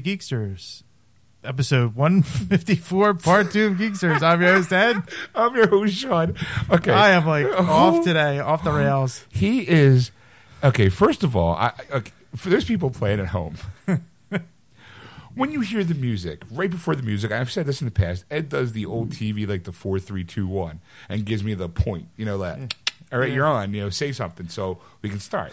to Geeksters, episode 154, part two of Geeksters. I'm your host, Ed. I'm your host, Sean. Okay. I am like off today, off the rails. He is okay. First of all, I, okay, for those people playing at home, when you hear the music right before the music, I've said this in the past. Ed does the old TV like the four, three, two, one, and gives me the point. You know that. Mm. All right, you're on. You know, say something so we can start.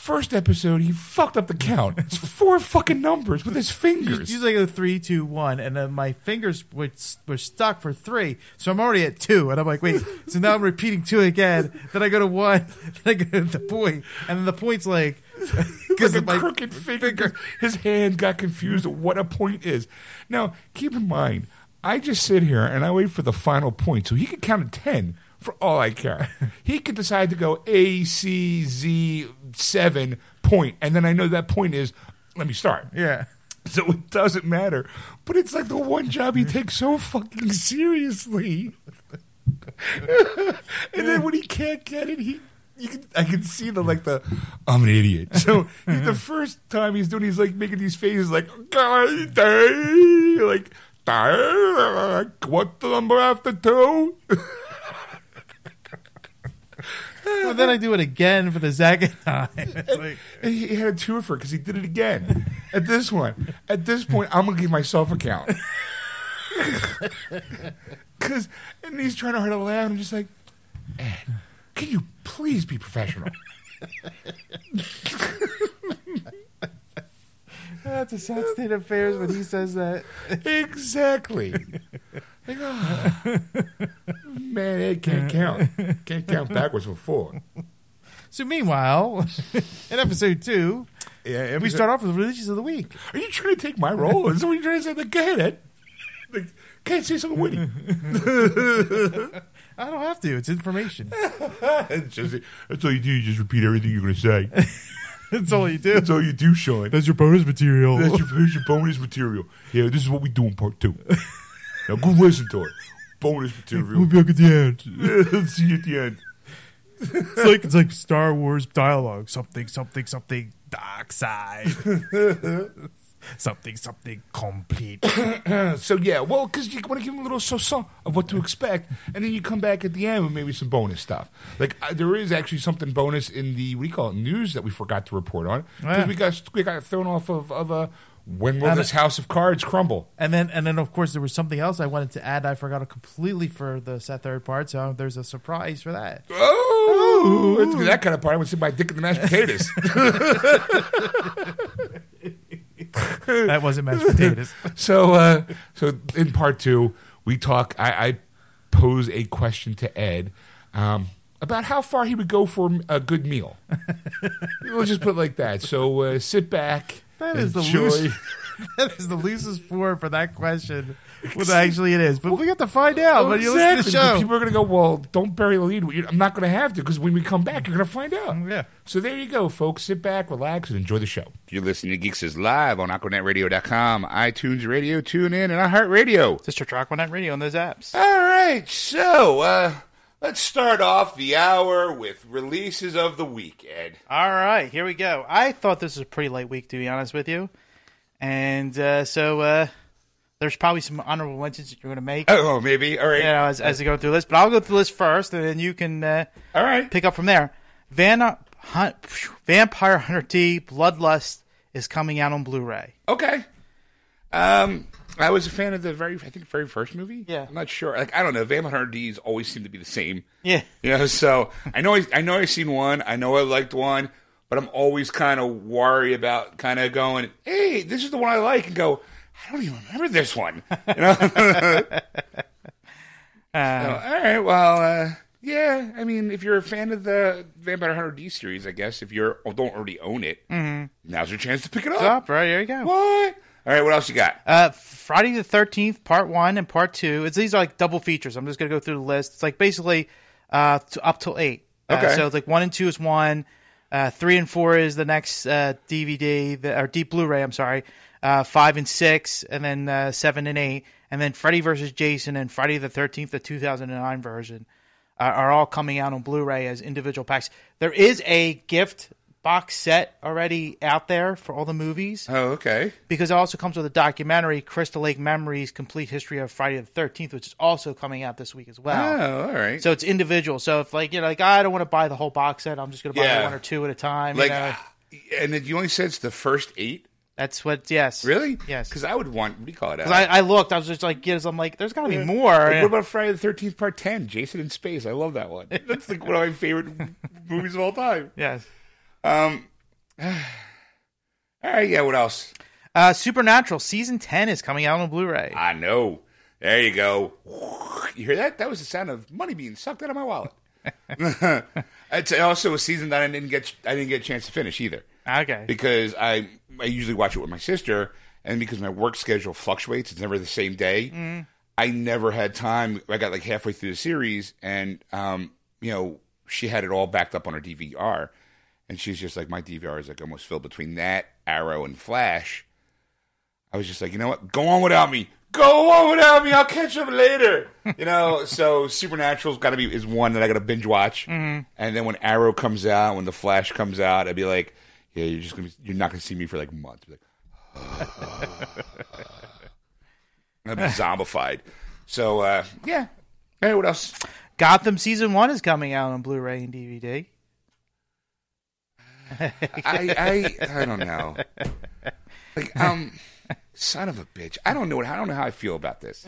First episode, he fucked up the count. It's four fucking numbers with his fingers. Usually I go three, two, one, and then my fingers were, were stuck for three, so I'm already at two, and I'm like, wait, so now I'm repeating two again. Then I go to one, then I go to the point, and then the point's like because a my crooked finger. His hand got confused of what a point is. Now, keep in mind, I just sit here and I wait for the final point, so he could count to ten for all I care. he could decide to go A C Z seven point, and then I know that point is. Let me start. Yeah. So it doesn't matter. But it's like the one job he takes so fucking seriously. and then when he can't get it, he you can, I can see the like the I'm an idiot. So he, the first time he's doing, he's like making these faces like like "Day, what the number after two? Well, then I do it again for the second time. It's like, And he had a two for because he did it again. At this one, at this point, I'm gonna give myself a count. Because and he's trying to hard to laugh. I'm just like, Ed, can you please be professional? that's a sad state of affairs when he says that. exactly. Like, oh, man, Ed can't count. Can't count backwards for four. So meanwhile, in episode two, Yeah, we start off with releases of the week. Are you trying to take my role? Is that what you're trying to say? Like, go ahead, Ed. Like, can't say something witty. I don't have to. It's information. It's just- that's all you do. You just repeat everything you're going to say. That's all you do. That's all you do, Sean. That's your bonus material. That's your, here's your bonus material. Yeah, this is what we do in part two. Now go listen to it. Bonus material. We'll be back at the end. See you at the end. It's like it's like Star Wars dialogue. Something, something, something. Dark side. something, something. Complete. So yeah, well, because you want to give them a little so-so of what to expect, and then you come back at the end with maybe some bonus stuff. Like uh, there is actually something bonus in the what do you call it news that we forgot to report on because Yeah. we got we got thrown off of of a when will And this house of cards crumble? And then, and then, of course, there was something else I wanted to add. I forgot completely for the set third part. So there's a surprise for that. Oh, it's that kind of part. I would say my dick in the mashed potatoes. That wasn't mashed potatoes. So, uh, so in part two, we talk. I, I pose a question to Ed um, about how far he would go for a good meal. we'll just put it like that. So, uh, sit back. That is the enjoy. loose. That is the loosest form for that question. Well, actually, it is. But we have to find out when you listen to the show. People are going to go. Well, don't bury the lead. I'm not going to have to because when we come back, you're going to find out. Yeah. So there you go, folks. Sit back, relax, and enjoy the show. You're listening to Geeks is live on AquanetRadio.com, iTunes Radio, TuneIn, and iHeartRadio. Sister Aquanet Radio on those apps. All right, so uh, let's start off the hour with releases of the week, Ed. All right, here we go. I thought this was a pretty light week, to be honest with you. And uh, so uh, there's probably some honorable mentions that you're going to make, Oh, maybe. All right. you know, as, as I go through this. But I'll go through this first, and then you can uh, All right. pick up from there. Van- Hunt- Vampire Hunter D Bloodlust is coming out on Blu-ray. Okay. Um, I was a fan of the very, I think, very first movie. Yeah. I'm not sure. Like, I don't know. Vampire Hunter D's always seem to be the same. Yeah. You know, so I know I, I know I've seen one. I know I liked one, but I'm always kind of worried about kind of going, "Hey, this is the one I like," and go, "I don't even remember this one." You know? So, all right. Well, uh, yeah. I mean, if you're a fan of the Vampire Hunter D series, I guess if you're don't already own it, now's your chance to pick it up. Up, right, there you go. What? All right. What else you got? Uh, Friday the Thirteenth, Part One and Part Two. It's these are like double features. I'm just gonna go through the list. It's like basically uh, to, up till eight. Uh, Okay. so it's like one and two is one. Uh, three and four is the next uh, DVD, the, or deep Blu-ray. I'm sorry. Uh, five and six, and then uh, seven and eight, and then Freddy versus Jason and Friday the Thirteenth, the 2009 version, uh, are all coming out on Blu-ray as individual packs. There is a gift box set already out there for all the movies Oh, okay. because it also comes with a documentary, Crystal Lake Memories: Complete History of Friday the Thirteenth, which is also coming out this week as well. Oh, all right. So it's individual. So if like you know, like I don't want to buy the whole box set, I'm just going to buy Yeah. one or two at a time. you like, know? and then you only said it's the first eight. that's what. Yes. Really? Yes. Because I would want. What do you call it? Uh, because I, I looked, I was just like, yes, I'm like, there's got to be more. Like, what about Friday the Thirteenth Part Ten? Jason in Space. I love that one. That's like one of my favorite movies of all time. yes. Um. All right. Yeah. What else? Uh, Supernatural season ten is coming out on Blu-ray. I know. There you go. You hear that? That was the sound of money being sucked out of my wallet. it's also a season that I didn't get. I didn't get a chance to finish either Okay. because I I usually watch it with my sister, and because my work schedule fluctuates, it's never the same day. I never had time. I got like halfway through the series, and um, you know, she had it all backed up on her DVR, and she's just like, my DVR is like almost filled between that Arrow and Flash. I was just like, you know what? Go on without me. Go on without me. I'll catch up later. You know, so Supernatural's got to be is one that I got to binge watch. And then when Arrow comes out, when the Flash comes out, I'd be like, yeah, you're just gonna, be, you're not gonna see me for like months. I'd be like, I'm zombified. So uh, yeah. Hey, what else? Gotham season one is coming out on Blu-ray and DVD. I I I don't know. Like um, son of a bitch. I don't know what I don't know how I feel about this.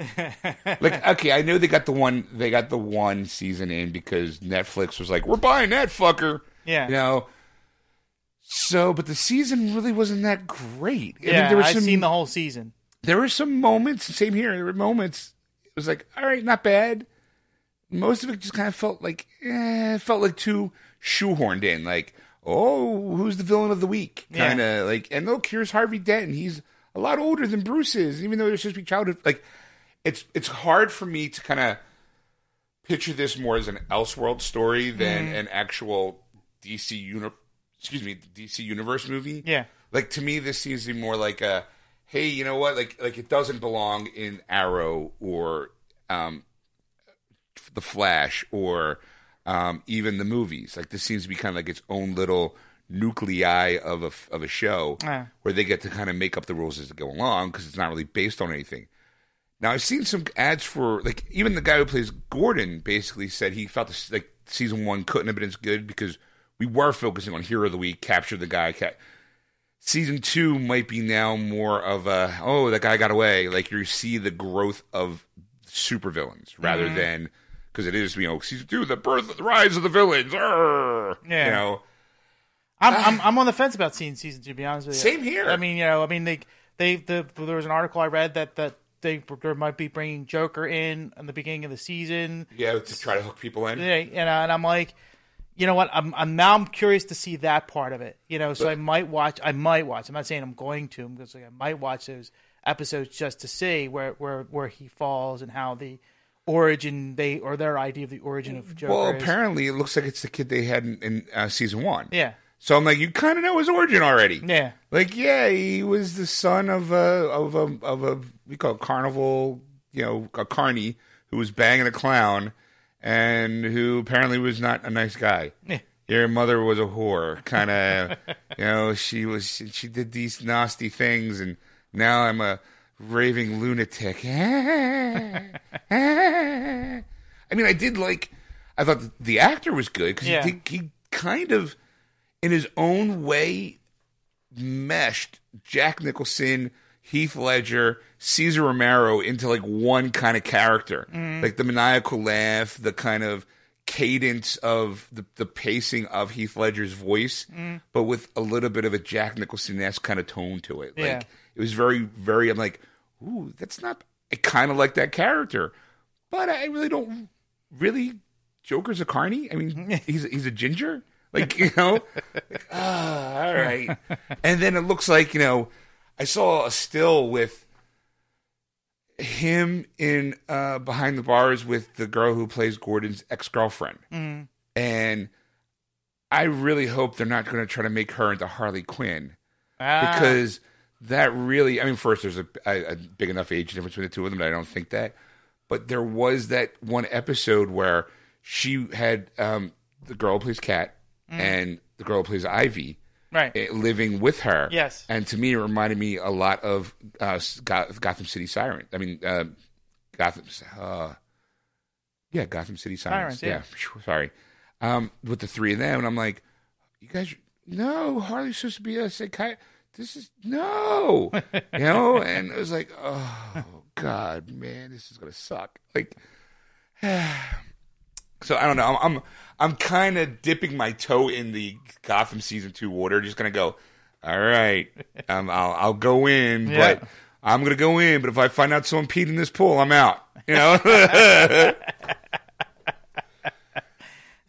Like okay, I know they got the one they got the one season in because Netflix was like, we're buying that fucker. Yeah. You know. So, but the season really wasn't that great. I mean, Yeah, there were I've some seen the whole season. there were some moments. Same here. There were moments. It was like, all right, not bad. Most of it just kind of felt like, eh, felt like too shoehorned in. Like, oh, who's the villain of the week? Kind of like, and look, here's Harvey Dent. He's a lot older than Bruce is, even though they're supposed to be childhood. Like, it's it's hard for me to kind of picture this more as an Elseworld story than Mm-hmm. an actual DC uni- excuse me, DC universe movie. Yeah. Like to me, this seems to be more like a, hey, you know what? Like like it doesn't belong in Arrow or um, the Flash or um, even the movies. Like this seems to be kind of like its own little nuclei of a of a show Yeah. where they get to kind of make up the rules as they go along because it's not really based on anything. Now I've seen some ads for like even the guy who plays Gordon basically said he felt this, like season one couldn't have been as good because we were focusing on hero of the week, capture the guy. Ca- season two might be now more of a oh that guy got away. Like you see the growth of supervillains rather than because it is you know season two the birth the rise of the villains. Arrgh, Yeah. you know I'm, I'm I'm on the fence about seeing season two. To be honest with you, Same here. I mean, you know, I mean, they they the there was an article I read that that they there might be bringing Joker in in the beginning of the season. yeah to try to hook people in. Yeah, you know, and I'm like, you know what? I'm, I'm now I'm curious to see that part of it. You know, so I might watch. I might watch. I'm not saying I'm going to. I'm just like I might watch those episodes just to see where where where he falls and how the origin they or their idea of the origin of Joker. Well, is. apparently it looks like it's the kid they had in, in uh, season one. Yeah. So I'm like, you kind of know his origin already. Yeah. Like, yeah, he was the son of a of a of a we call it carnival, you know, a carny who was banging a clown, and who apparently was not a nice guy. Yeah. Your mother was a whore, kind of. you know, she was she, she did these nasty things, and now I'm a raving lunatic. I mean, I did like. I thought the actor was good because Yeah. he, he kind of, in his own way, meshed Jack Nicholson, Heath Ledger, Cesar Romero into like one kind of character. Mm-hmm. Like the maniacal laugh, the kind of cadence of the, the pacing of Heath Ledger's voice, mm-hmm. but with a little bit of a Jack Nicholson esque kind of tone to it. Yeah. Like it was very, very. I'm like, ooh, that's not. I kind of like that character, but I really don't really. Joker's a carny. I mean, he's he's a ginger. Like you know, like, ah, all right. And then it looks like you know, I saw a still with him in uh, behind the bars with the girl who plays Gordon's ex girlfriend, and I really hope they're not going to try to make her into Harley Quinn Ah, because that really. I mean, first, there's a, a, a big enough age difference between the two of them that I don't think that. But there was that one episode where she had um, the girl who plays Cat and the girl who plays Ivy right. eh, living with her. Yes. And to me, it reminded me a lot of uh, Goth- Gotham City Siren. I mean, uh, Gotham. Uh, yeah, Gotham City Sirens. Sirens, yeah. Phew, Sorry. Um, with the three of them, and I'm like, you guys, no, Harley's supposed to be a psychiatrist. This is no, you know. And it was like, oh God, man, this is gonna suck. Like, so I don't know. I'm I'm, I'm kind of dipping my toe in the Gotham season two water. Just gonna go. All right, um, I'll I'll go in, Yeah. but I'm gonna go in. But if I find out someone peed in this pool, I'm out. You know.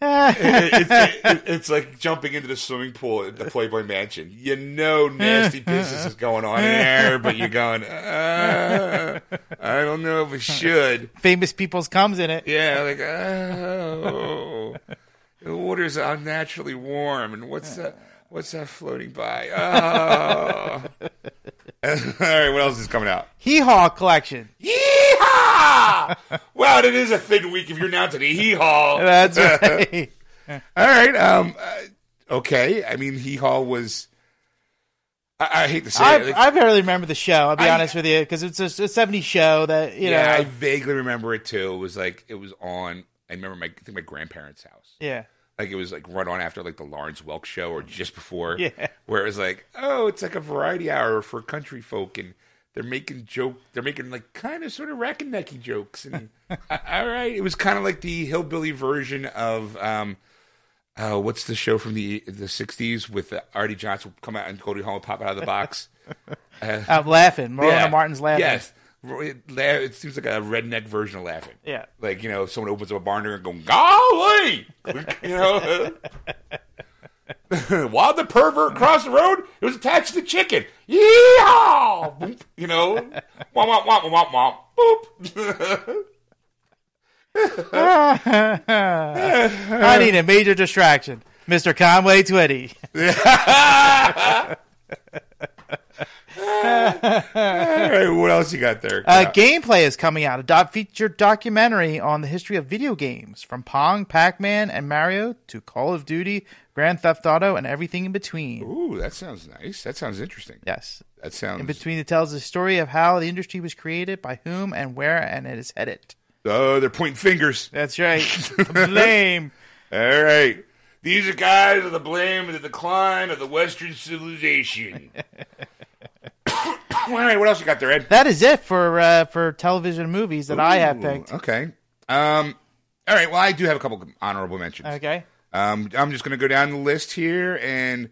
It- it- it- it's like jumping into the swimming pool at the Playboy Mansion. You know, nasty business is going on there, but you're going, uh, I don't know if it should. Famous people's comes in it. Yeah, like, oh, the water's unnaturally warm, and what's that? What's that floating by? Oh. All right, what else is coming out? Hee Haw collection. Yeehaw! wow, it is a thin week if you're announcing a hee haw. That's right. All right. Um. uh, okay. I mean, Hee Haw was. I, I hate to say I, it. like, I barely remember the show. I'll be I- honest with you, because it's a, a '70s show that you know yeah, I vaguely remember it too. It was like it was on. I remember my I think my grandparents' house. Yeah, Like it was like right on after like the Lawrence Welk show or just before. Yeah. Where it was like, oh, it's like a variety hour for country folk and. They're making joke. They're making like kind of sort of rack and necky jokes, and all right, it was kind of like the hillbilly version of um, uh, what's the show from the the '60s with uh, Arte Johnson come out and Goldie Hawn pop out of the box. I'm laughing. Marlona Martin's laughing. Yes, it, seems like a redneck version of laughing. Yeah. like you know, someone opens up a barn door and going, "Golly!" you know. While the pervert crossed the road, it was attached to the chicken. Yeehaw! Boop, You know, womp womp womp womp womp. Boop. I need a major distraction, Mr. Conway Twitty. All right, what else you got there? Uh, gameplay is coming out. A feature documentary on the history of video games, from Pong, Pac-Man, and Mario to Call of Duty, Grand Theft Auto, and everything in between. Ooh, that sounds nice. That sounds interesting. Yes. That sounds. In between, it tells the story of how the industry was created, by whom, and where, and it is headed. Oh, they're pointing fingers. That's right. Blame. All right. These are guys of the blame of the decline of the Western civilization. All right, what else you got there, Ed? That is it for uh, for television movies that I have picked. Okay. Um. All right. Well, I do have a couple honorable mentions. Okay. Um. I'm just going to go down the list here, and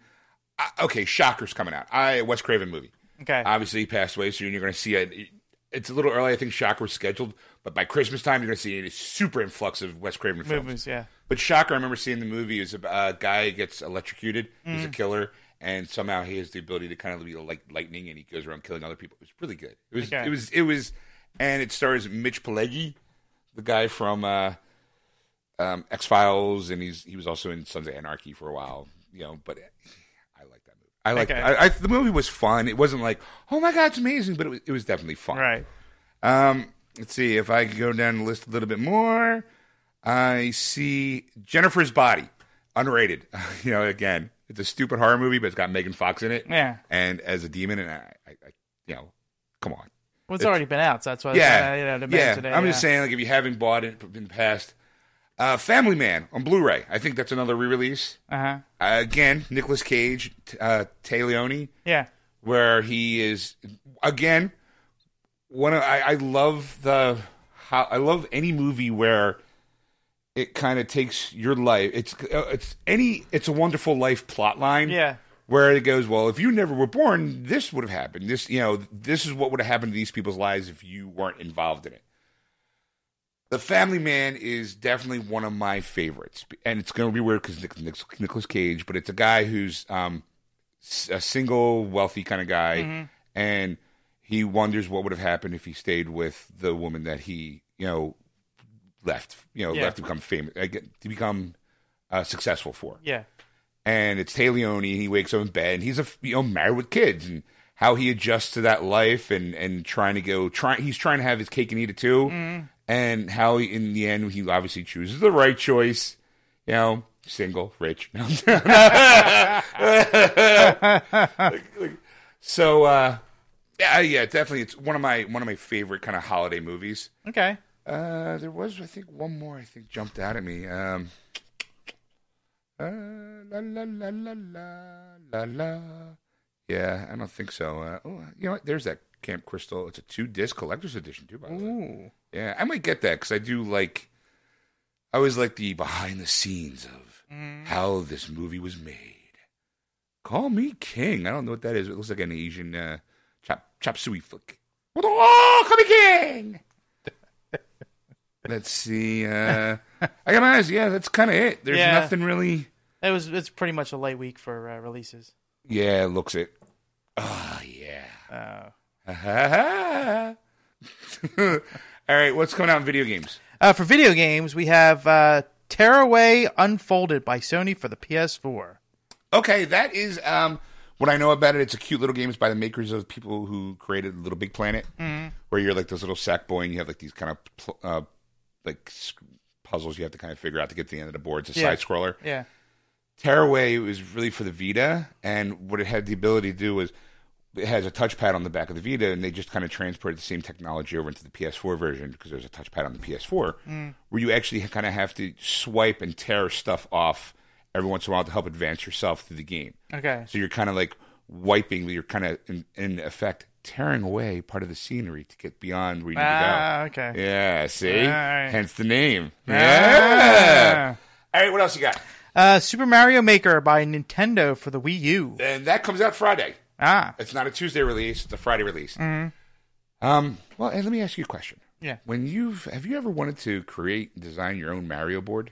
uh, okay, Shocker's coming out. I Wes Craven movie. Okay. Obviously, he passed away soon. You're going to see it. It's a little early. I think Shocker was scheduled, but by Christmas time, you're going to see a super influx of Wes Craven films. Movies, yeah. But Shocker, I remember seeing the movie. Is a guy gets electrocuted. He's a Mm. killer, and somehow he has the ability to kind of be like lightning, and he goes around killing other people. It was really good. It was. Okay. It was. It was. And it stars Mitch Pileggi, the guy from uh, um, X Files, and he's he was also in Sons of Anarchy for a while. You know, but I like that movie. I like. Okay. I, I, the movie was fun. It wasn't like, oh my god, it's amazing, but it was, it was definitely fun. Right. Um, let's see if I could go down the list a little bit more. I see Jennifer's Body, underrated. you know, again, it's a stupid horror movie, but it's got Megan Fox in it. Yeah. and as a demon, and I, I, I you know, come on. Well, it's already been out, so that's why. Yeah, I, you know, to yeah. It, I'm yeah. just saying, like, if you haven't bought it in the past, uh, Family Man on Blu-ray. I think that's another re-release. Uh-huh. Uh, again, Nicolas Cage, uh, Leoni Yeah. where he is again one of, I, I love the how I love any movie where it kind of takes your life it's uh, it's any it's a wonderful life plot line Yeah. where it goes well if you never were born this would have happened. This you know this is what would have happened to these people's lives if you weren't involved in it. The Family Man is definitely one of my favorites, and it's going to be weird because Nic- Nic- Nicolas Cage, but it's a guy who's um, a single, wealthy kind of guy, and he wonders what would have happened if he stayed with the woman that he, you know, left, you know, Yeah. left to become famous, to become uh, successful for. Yeah. and it's Téa Leoni, and he wakes up in bed, and he's a you know married with kids, and how he adjusts to that life, and and trying to go try he's trying to have his cake and eat it too, and how he, in the end he obviously chooses the right choice, you know, single, rich. No. so uh, yeah, yeah, definitely, it's one of my one of my favorite kind of holiday movies. Okay. Uh, there was, I think, one more. I think jumped out at me. Um, uh, la la la la la la la. Yeah, I don't think so. Uh, oh, you know what? There's that Camp Crystal. It's a two disc collector's edition too. By the way. Ooh. Yeah, I might get that because I do like. I always like the behind the scenes of how this movie was made. Call me king. I don't know what that is. It looks like an Asian uh, chop chop suey flick. Oh, call me king. Let's see. Uh, I got my eyes. Yeah, that's kind of it. There's Yeah. nothing really. It was. It's pretty much a light week for uh, releases. Yeah, it looks it. Oh yeah. Uh, All right, what's coming out in video games? uh, for video games, we have uh, Tearaway Unfolded by Sony for the PS4. Okay, that is um, what I know about it. It's a cute little game. It's by the makers of people who created LittleBigPlanet, where you're like this little sack boy and you have like these kind of pl- uh, like puzzles you have to kind of figure out to get to the end of the board. It's a Yeah. side scroller. Yeah. Tearaway was really for the Vita, and what it had the ability to do was it has a touchpad on the back of the Vita, and they just kind of transported the same technology over into the PS4 version because there's a touchpad on the PS4, mm. where you actually kind of have to swipe and tear stuff off every once in a while to help advance yourself through the game. Okay. So you're kind of like wiping, you're kind of in, in effect tearing away part of the scenery to get beyond where you need Ah, to go. okay. Yeah, see? Right. Hence the name. Yeah. All right, what else you got? Uh, Super Mario Maker by Nintendo for the Wii U. And that comes out Friday. Ah. It's not a Tuesday release; it's a Friday release. Mm-hmm. Um, well, and let me ask you a question. Yeah. When you've have you ever wanted to create and design your own Mario board?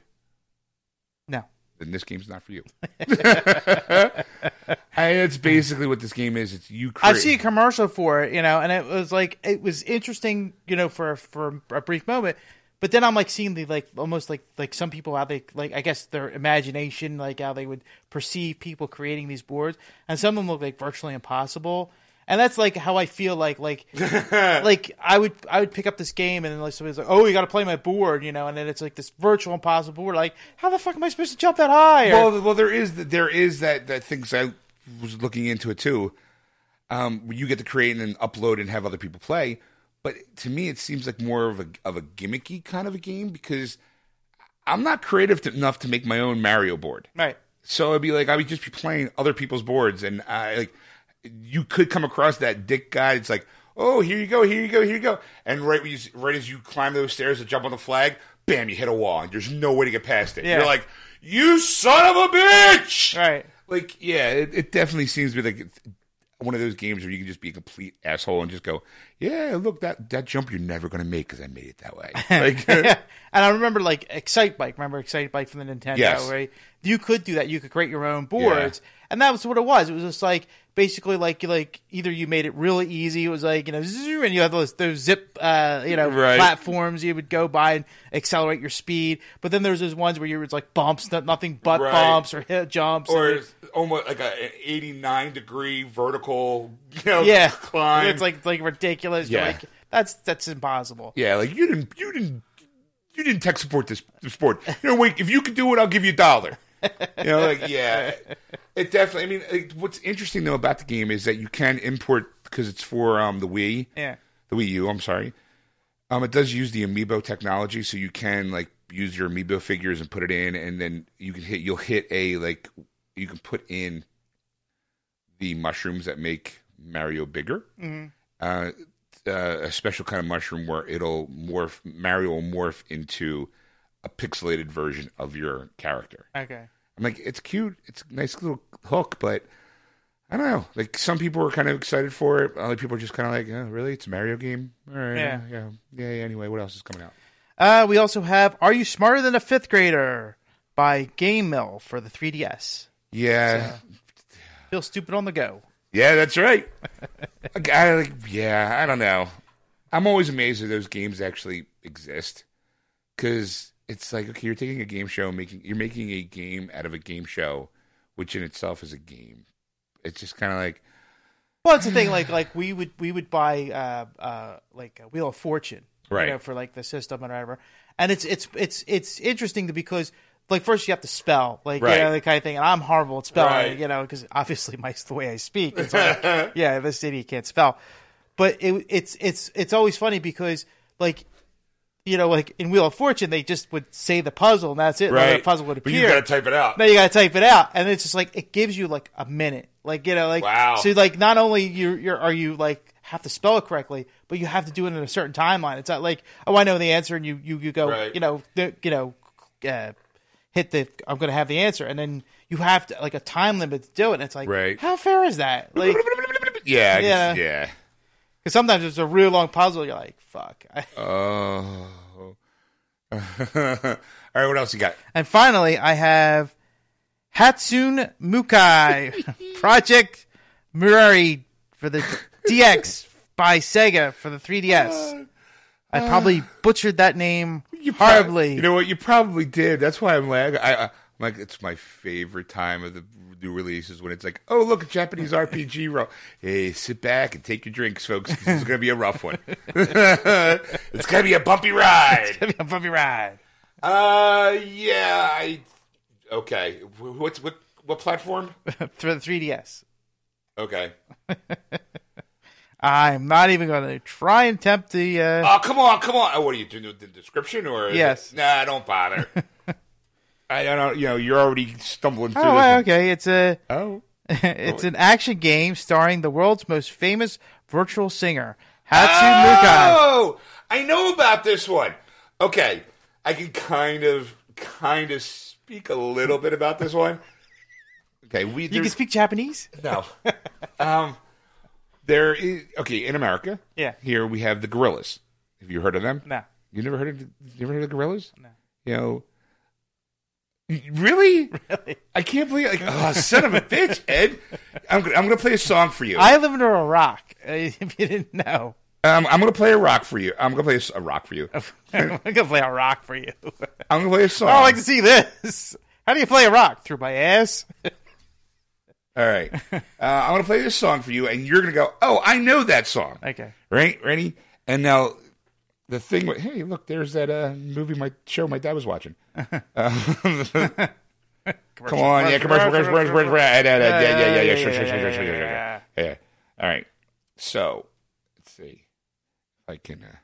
No. Then this game's not for you. and it's basically what this game is. It's you. Create, I see a commercial for it, you know, and it was like it was interesting, you know, for for a brief moment. But then I'm like seeing the like almost like like some people how they like I guess their imagination like how they would perceive people creating these boards, and some of them look like virtually impossible. And that's like how I feel like like like I would I would pick up this game and then like somebody's like oh you got to play my board you know and then it's like this virtual impossible board like how the fuck am I supposed to jump that high or, Well, well, there is there is that that things I was looking into it too. Um, you get to create and then upload and have other people play. But to me, it seems like more of a of a gimmicky kind of a game because I'm not creative enough to make my own Mario board. right So it'd be like I would just be playing other people's boards, and I like you could come across that dick guy. It's like, oh, here you go, here you go, here you go, and right when you, right as you climb those stairs to jump on the flag, bam, you hit a wall, and there's no way to get past it. Yeah. You're like, you son of a bitch! right Like, yeah, it, it definitely seems to be like it's one of those games where you can just be a complete asshole and just go, yeah, look that that jump you're never gonna make because I made it that way. Like, yeah. And I remember like Excitebike. Remember Excitebike from the Nintendo? Yes. Right? You could do that. You could create your own boards, and that was what it was. It was just like basically like like either you made it really easy. It was like you know, and you had those those zip uh, you know Right. platforms you would go by and accelerate your speed. But then there's those ones where you was like bumps, nothing but Right. bumps or hit jumps. or almost like a, an 89 degree vertical you know, yeah, climb. it's like like ridiculous. Yeah. like that's that's impossible. yeah, like you didn't you didn't you didn't tech support this, this sport. You know, wait, if you can do it, I'll give you a dollar. You know, like yeah, it definitely. I mean, like, what's interesting though about the game is that you can import because it's for um the Wii, Yeah. the Wii U. I'm sorry. Um, it does use the amiibo technology, so you can like use your amiibo figures and put it in, and then you can hit. You'll hit a like you can put in the mushrooms that make Mario bigger. Uh, uh, a special kind of mushroom where it'll morph. Mario will morph into a pixelated version of your character. Okay. I'm like, it's cute. It's a nice little hook, but I don't know. Like some people are kind of excited for it. Other people are just kind of like, oh, really? It's a Mario game? All right. Yeah. Yeah. Yeah. yeah. Anyway, what else is coming out? Uh, we also have Are You Smarter Than a Fifth Grader by GameMill for the 3DS. Yeah. Feel stupid on the go. Yeah, that's right. I, like, yeah, I don't know. I'm always amazed that those games actually exist because it's like, okay, you're taking a game show, making you're making a game out of a game show which in itself is a game. It's just kind of like Well, it's the thing. Like, like we would we would buy uh, uh, like a Wheel of Fortune, Right. You know, for like the system and whatever. And it's it's it's it's interesting to because like first you have to spell like Right. you know the kind of thing, and I'm horrible at spelling, Right. you know, because obviously my the way I speak, it's like yeah, this idiot can't spell. But it, it's it's it's always funny because like. You know, like in Wheel of Fortune, they just would say the puzzle, and that's it. Like, the puzzle would appear. But you got to type it out. Now you gotta type it out, and it's just like it gives you like a minute, like you know, like Wow. So like not only you you're are you like have to spell it correctly, but you have to do it in a certain timeline. It's not like oh I know the answer, and you you you go Right. you know the, you know uh, hit the I'm gonna have the answer, and then you have to like a time limit to do it. And it's like Right. how fair is that? Like yeah, Yeah. yeah. because sometimes it's a real long puzzle. You're like fuck. Oh. All right, what else you got? And finally, I have Hatsune Mukai Project Murari for the DX by Sega for the 3DS. Uh, I probably uh, butchered that name horribly. You know what? You probably did. That's why I'm like, I, like, it's my favorite time of the new releases when it's like, oh, look, a Japanese RPG roll. Hey, sit back and take your drinks, folks. This is going to be a rough one. it's going to be a bumpy ride. It's gonna be a bumpy ride. Uh, yeah, I. Okay, what's what? What platform? for the 3DS. Okay. I'm not even going to try and tempt the. Uh, Oh, come on, come on. Oh, what are you doing? With the description or? Yes. it- Nah, don't bother. I don't know. You know, you're already stumbling through oh, this. okay. It's a. Oh. it's an action game starring the world's most famous virtual singer, Hatsune. Oh, I know about this one. Okay, I can kind of, kind of speak a little bit about this one. Okay, we You can speak Japanese? no. um, there is okay in America. Yeah. Here we have the Gorillaz. Have you heard of them? No. You never heard of? You never heard of the Gorillaz? No. You know. Really? Really? I can't believe like oh son of a bitch, Ed. I'm gonna, I'm gonna play a song for you. I live under a rock. If you didn't know, Um, I'm gonna play a rock for you. I'm gonna play a rock for you. I'm gonna play a rock for you. I'm gonna play a song. I would like to see this. How do you play a rock through my ass? All right. Uh, I'm going to play this song for you, and you're going to go, oh, I know that song. Okay. Right? Ready? And now, the thing with, hey, look, there's that uh, movie, my show my dad was watching. Uh, come on. Yeah, commercial, commercial, commercial, commercial. Yeah, yeah, yeah, yeah, yeah, yeah, sure, sure, sure, sure, sure, sure, sure. Yeah. All right. So, let's see if I can. Uh...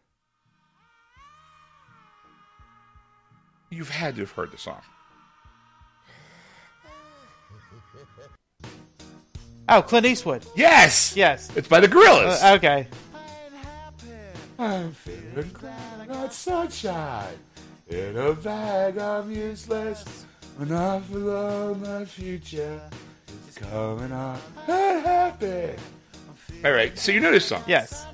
You've had to have heard the song. Oh, Clint Eastwood. Yes. Yes. It's by the Gorillaz. Uh, okay. I'm feeling glad I got sunshine in a bag I'm useless. When I feel my future is coming on. I'm happy. All right, so you know this song. Yes.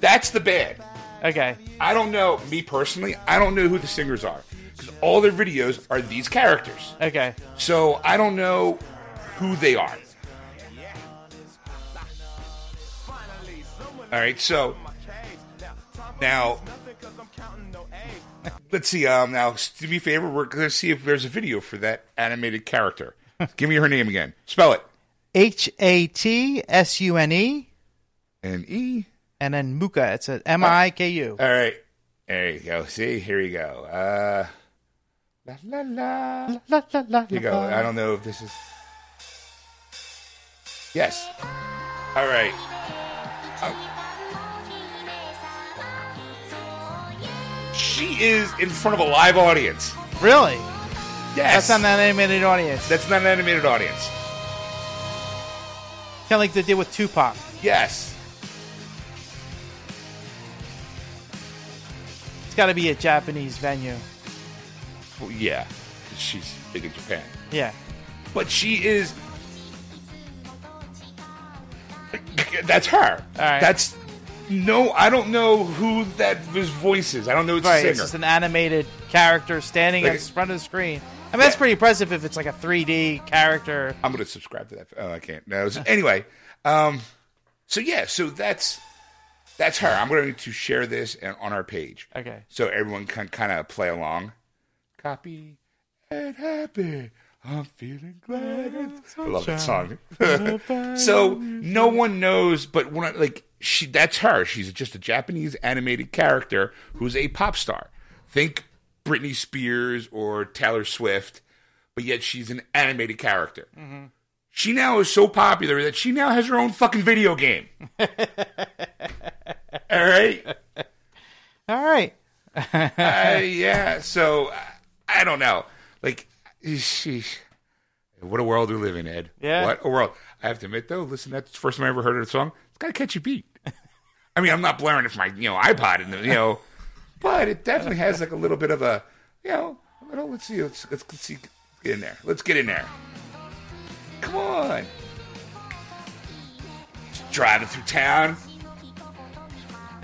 That's the band. Okay. I don't know, me personally, I don't know who the singers are. Because all their videos are these characters. Okay. So I don't know who they are. All right, so now let's see. Um, now do me a favor. We're going to see if there's a video for that animated character. Give me her name again. Spell it. H A T S U N E N E. and then Muka. It's a M I K U. All right. There you go. See, here you go. Uh, la la la. La, la, la, Here you go. I don't know if this is. Yes. All right. She is in front of a live audience. Really? Yes. That's not an animated audience. That's not an animated audience. kind of like they did with Tupac. Yes. It's got to be a Japanese venue. Well, yeah. She's big in Japan. Yeah. But she is. That's her. All right. That's. No, I don't know who that his voice is. I don't know it's Right. a singer. It's just an animated character standing Like- at the front of the screen. I mean, that's pretty impressive if it's like a 3D character. I'm going to subscribe to that. Oh, I can't. No. anyway, um, so yeah, so that's that's her. I'm going to share this and- on our page, Okay. so everyone can kind of play along. Copy and happy. I'm feeling glad. I love that song. so no one knows, but when I, like she, that's her. She's just a Japanese animated character who's a pop star. Think Britney Spears or Taylor Swift, but yet she's an animated character. She now is so popular that she now has her own fucking video game. All right. All right. Uh, yeah. So I don't know. Like, sheesh. what a world we live in, Ed. Yeah. What a world. I have to admit, though, listen, that's the first time I ever heard of the song. It's got a catchy beat. I mean, I'm not blaring it from my you know iPod, and you know, but it definitely has like a little bit of a you know. a little- Let's see. Let's, let's, let's see. Get in there. Let's get in there. Come on. Just driving through town.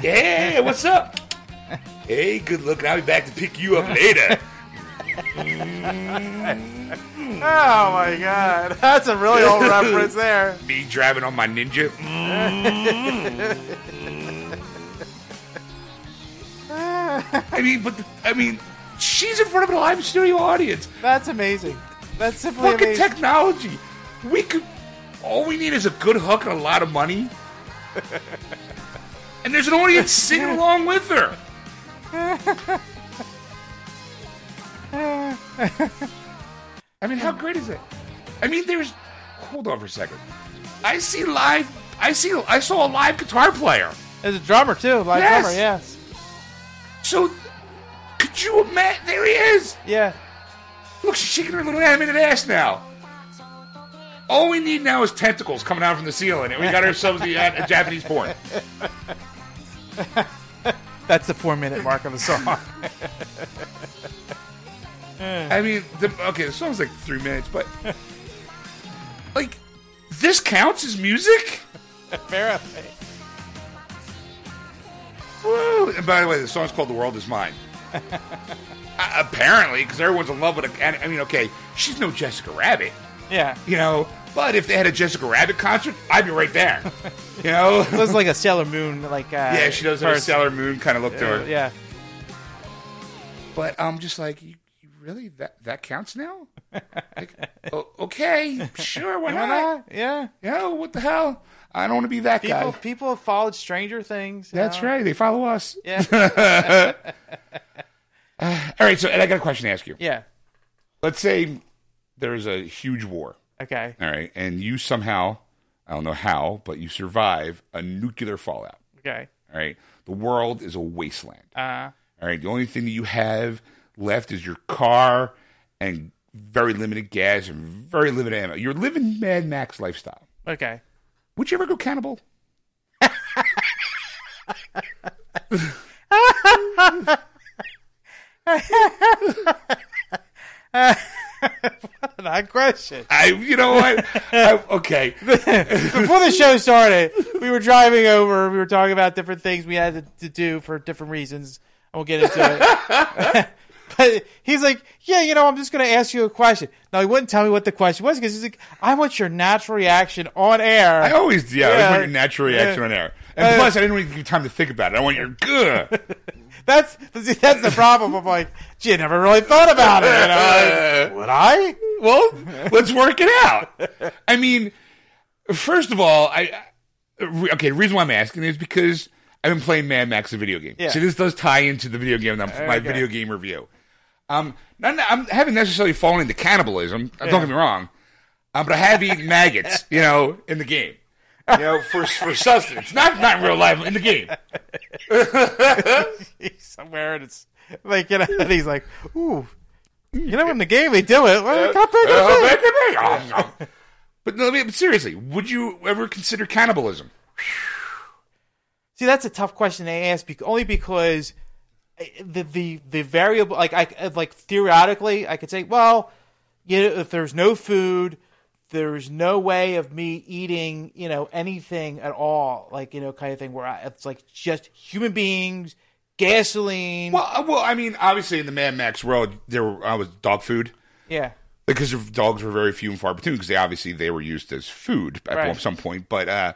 Yeah, what's up? Hey, good looking. I'll be back to pick you up later. Oh my god, that's a really old reference there. Me driving on my ninja. Mm. I mean, but the, I mean, she's in front of a live studio audience. That's amazing. That's simply Fucking amazing. technology. We could. All we need is a good hook and a lot of money. and there's an audience singing along with her. I mean, how great is it? I mean, there's. Hold on for a second. I see live. I see. I saw a live guitar player. There's a drummer too, live Yes. drummer. Yes. So, could you imagine? There he is. Yeah. Look, she's shaking her little animated ass now. All we need now is tentacles coming out from the ceiling, and we got ourselves the uh, Japanese porn. That's the four minute mark of the song. I mean, the, okay, the song's like three minutes, but like, this counts as music. Apparently. Woo! And by the way, the song's called "The World Is Mine." uh, apparently, because everyone's in love with it. I mean, okay, she's no Jessica Rabbit, Yeah. you know. But if they had a Jessica Rabbit concert, I'd be right there. You know. It was like a Sailor Moon, like uh, yeah, she does have a. Sailor Moon kind of look to her. Yeah. But I'm just like, you really that that counts now? like, o- okay, sure, why not? not? Yeah. Yeah, what the hell? I don't want to be that People guy. people have followed Stranger Things. That's know? right. They follow us. Yeah. All right. So, and I got a question to ask you. yeah. Let's say there's a huge war. Okay. All right, and you somehow, I don't know how, but you survive a nuclear fallout. Okay. All right, the world is a wasteland. Uh All right, the only thing that you have left is your car and very limited gas and very limited ammo. You're living Mad Max lifestyle. okay. Would you ever go cannibal? Not question. I, you know what? I, okay, Before the show started, we were driving over. We were talking about different things we had to, to do for different reasons. I won't get into it. but he's like, "Yeah, you know, I'm just going to ask you a question." No, he wouldn't tell me what the question was because he's like, "I want your natural reaction on air." I always, yeah, I Yeah. always want your natural reaction Yeah. on air. And Uh, plus, I didn't really give you time to think about it. I want your good. That's that's the problem. I'm like, gee, I never really thought about it. Know? Like, would I? well, let's work it out. I mean, first of all, I I- okay. The reason why I'm asking is because I've been playing Mad Max, the video game. Yeah. So this does tie into the video game, my Okay. video game review. Um, not, I haven't necessarily fallen into cannibalism. Don't get me wrong, um, but I have eaten maggots, you know, in the game. You know, for for sustenance, not not in real life, in the game. He's somewhere and it's like you know, and he's like, ooh, you know, in the game they do it. Well, Uh, back in the- no. But no, but seriously, would you ever consider cannibalism? See, that's a tough question to ask, only because the the the variable, like I like theoretically, I could say, well, you know, if there's no food, there's no way of me eating, you know, anything at all, like you know, kind of thing where I, it's like just human beings, gasoline, Well, uh, well, I mean, obviously in the Mad Max world, there were, uh, was dog food yeah, because dogs were very few and far between because they obviously they were used as food at Right. some point. But uh,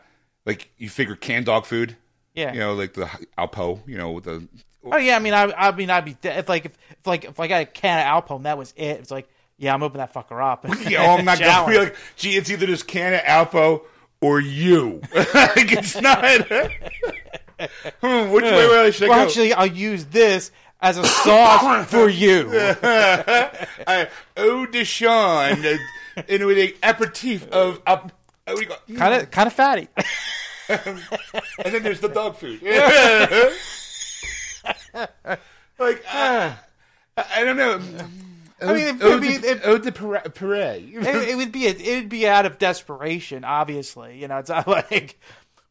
like you figure canned dog food, yeah. you know, like the Alpo, you know, the Oh yeah, I mean, I, I mean, I'd be de- if like if, if like if I got a can of Alpone, that was it. It's like yeah, I'm opening that fucker up. Yeah, oh, I'm not going to be like, gee, it's either this can of Alpo or you. like, it's not. hmm, which way, way should I go? actually, I'll use this as a sauce for you. uh, eau de Sean, uh, and with a aperitif of. What do you call- Kind of, kind of fatty. and then there's the dog food. Like, uh, I don't know. I mean, it- eau I mean, it- eau de pere- pere. it, it would be, it would be out of desperation. Obviously, you know, it's not like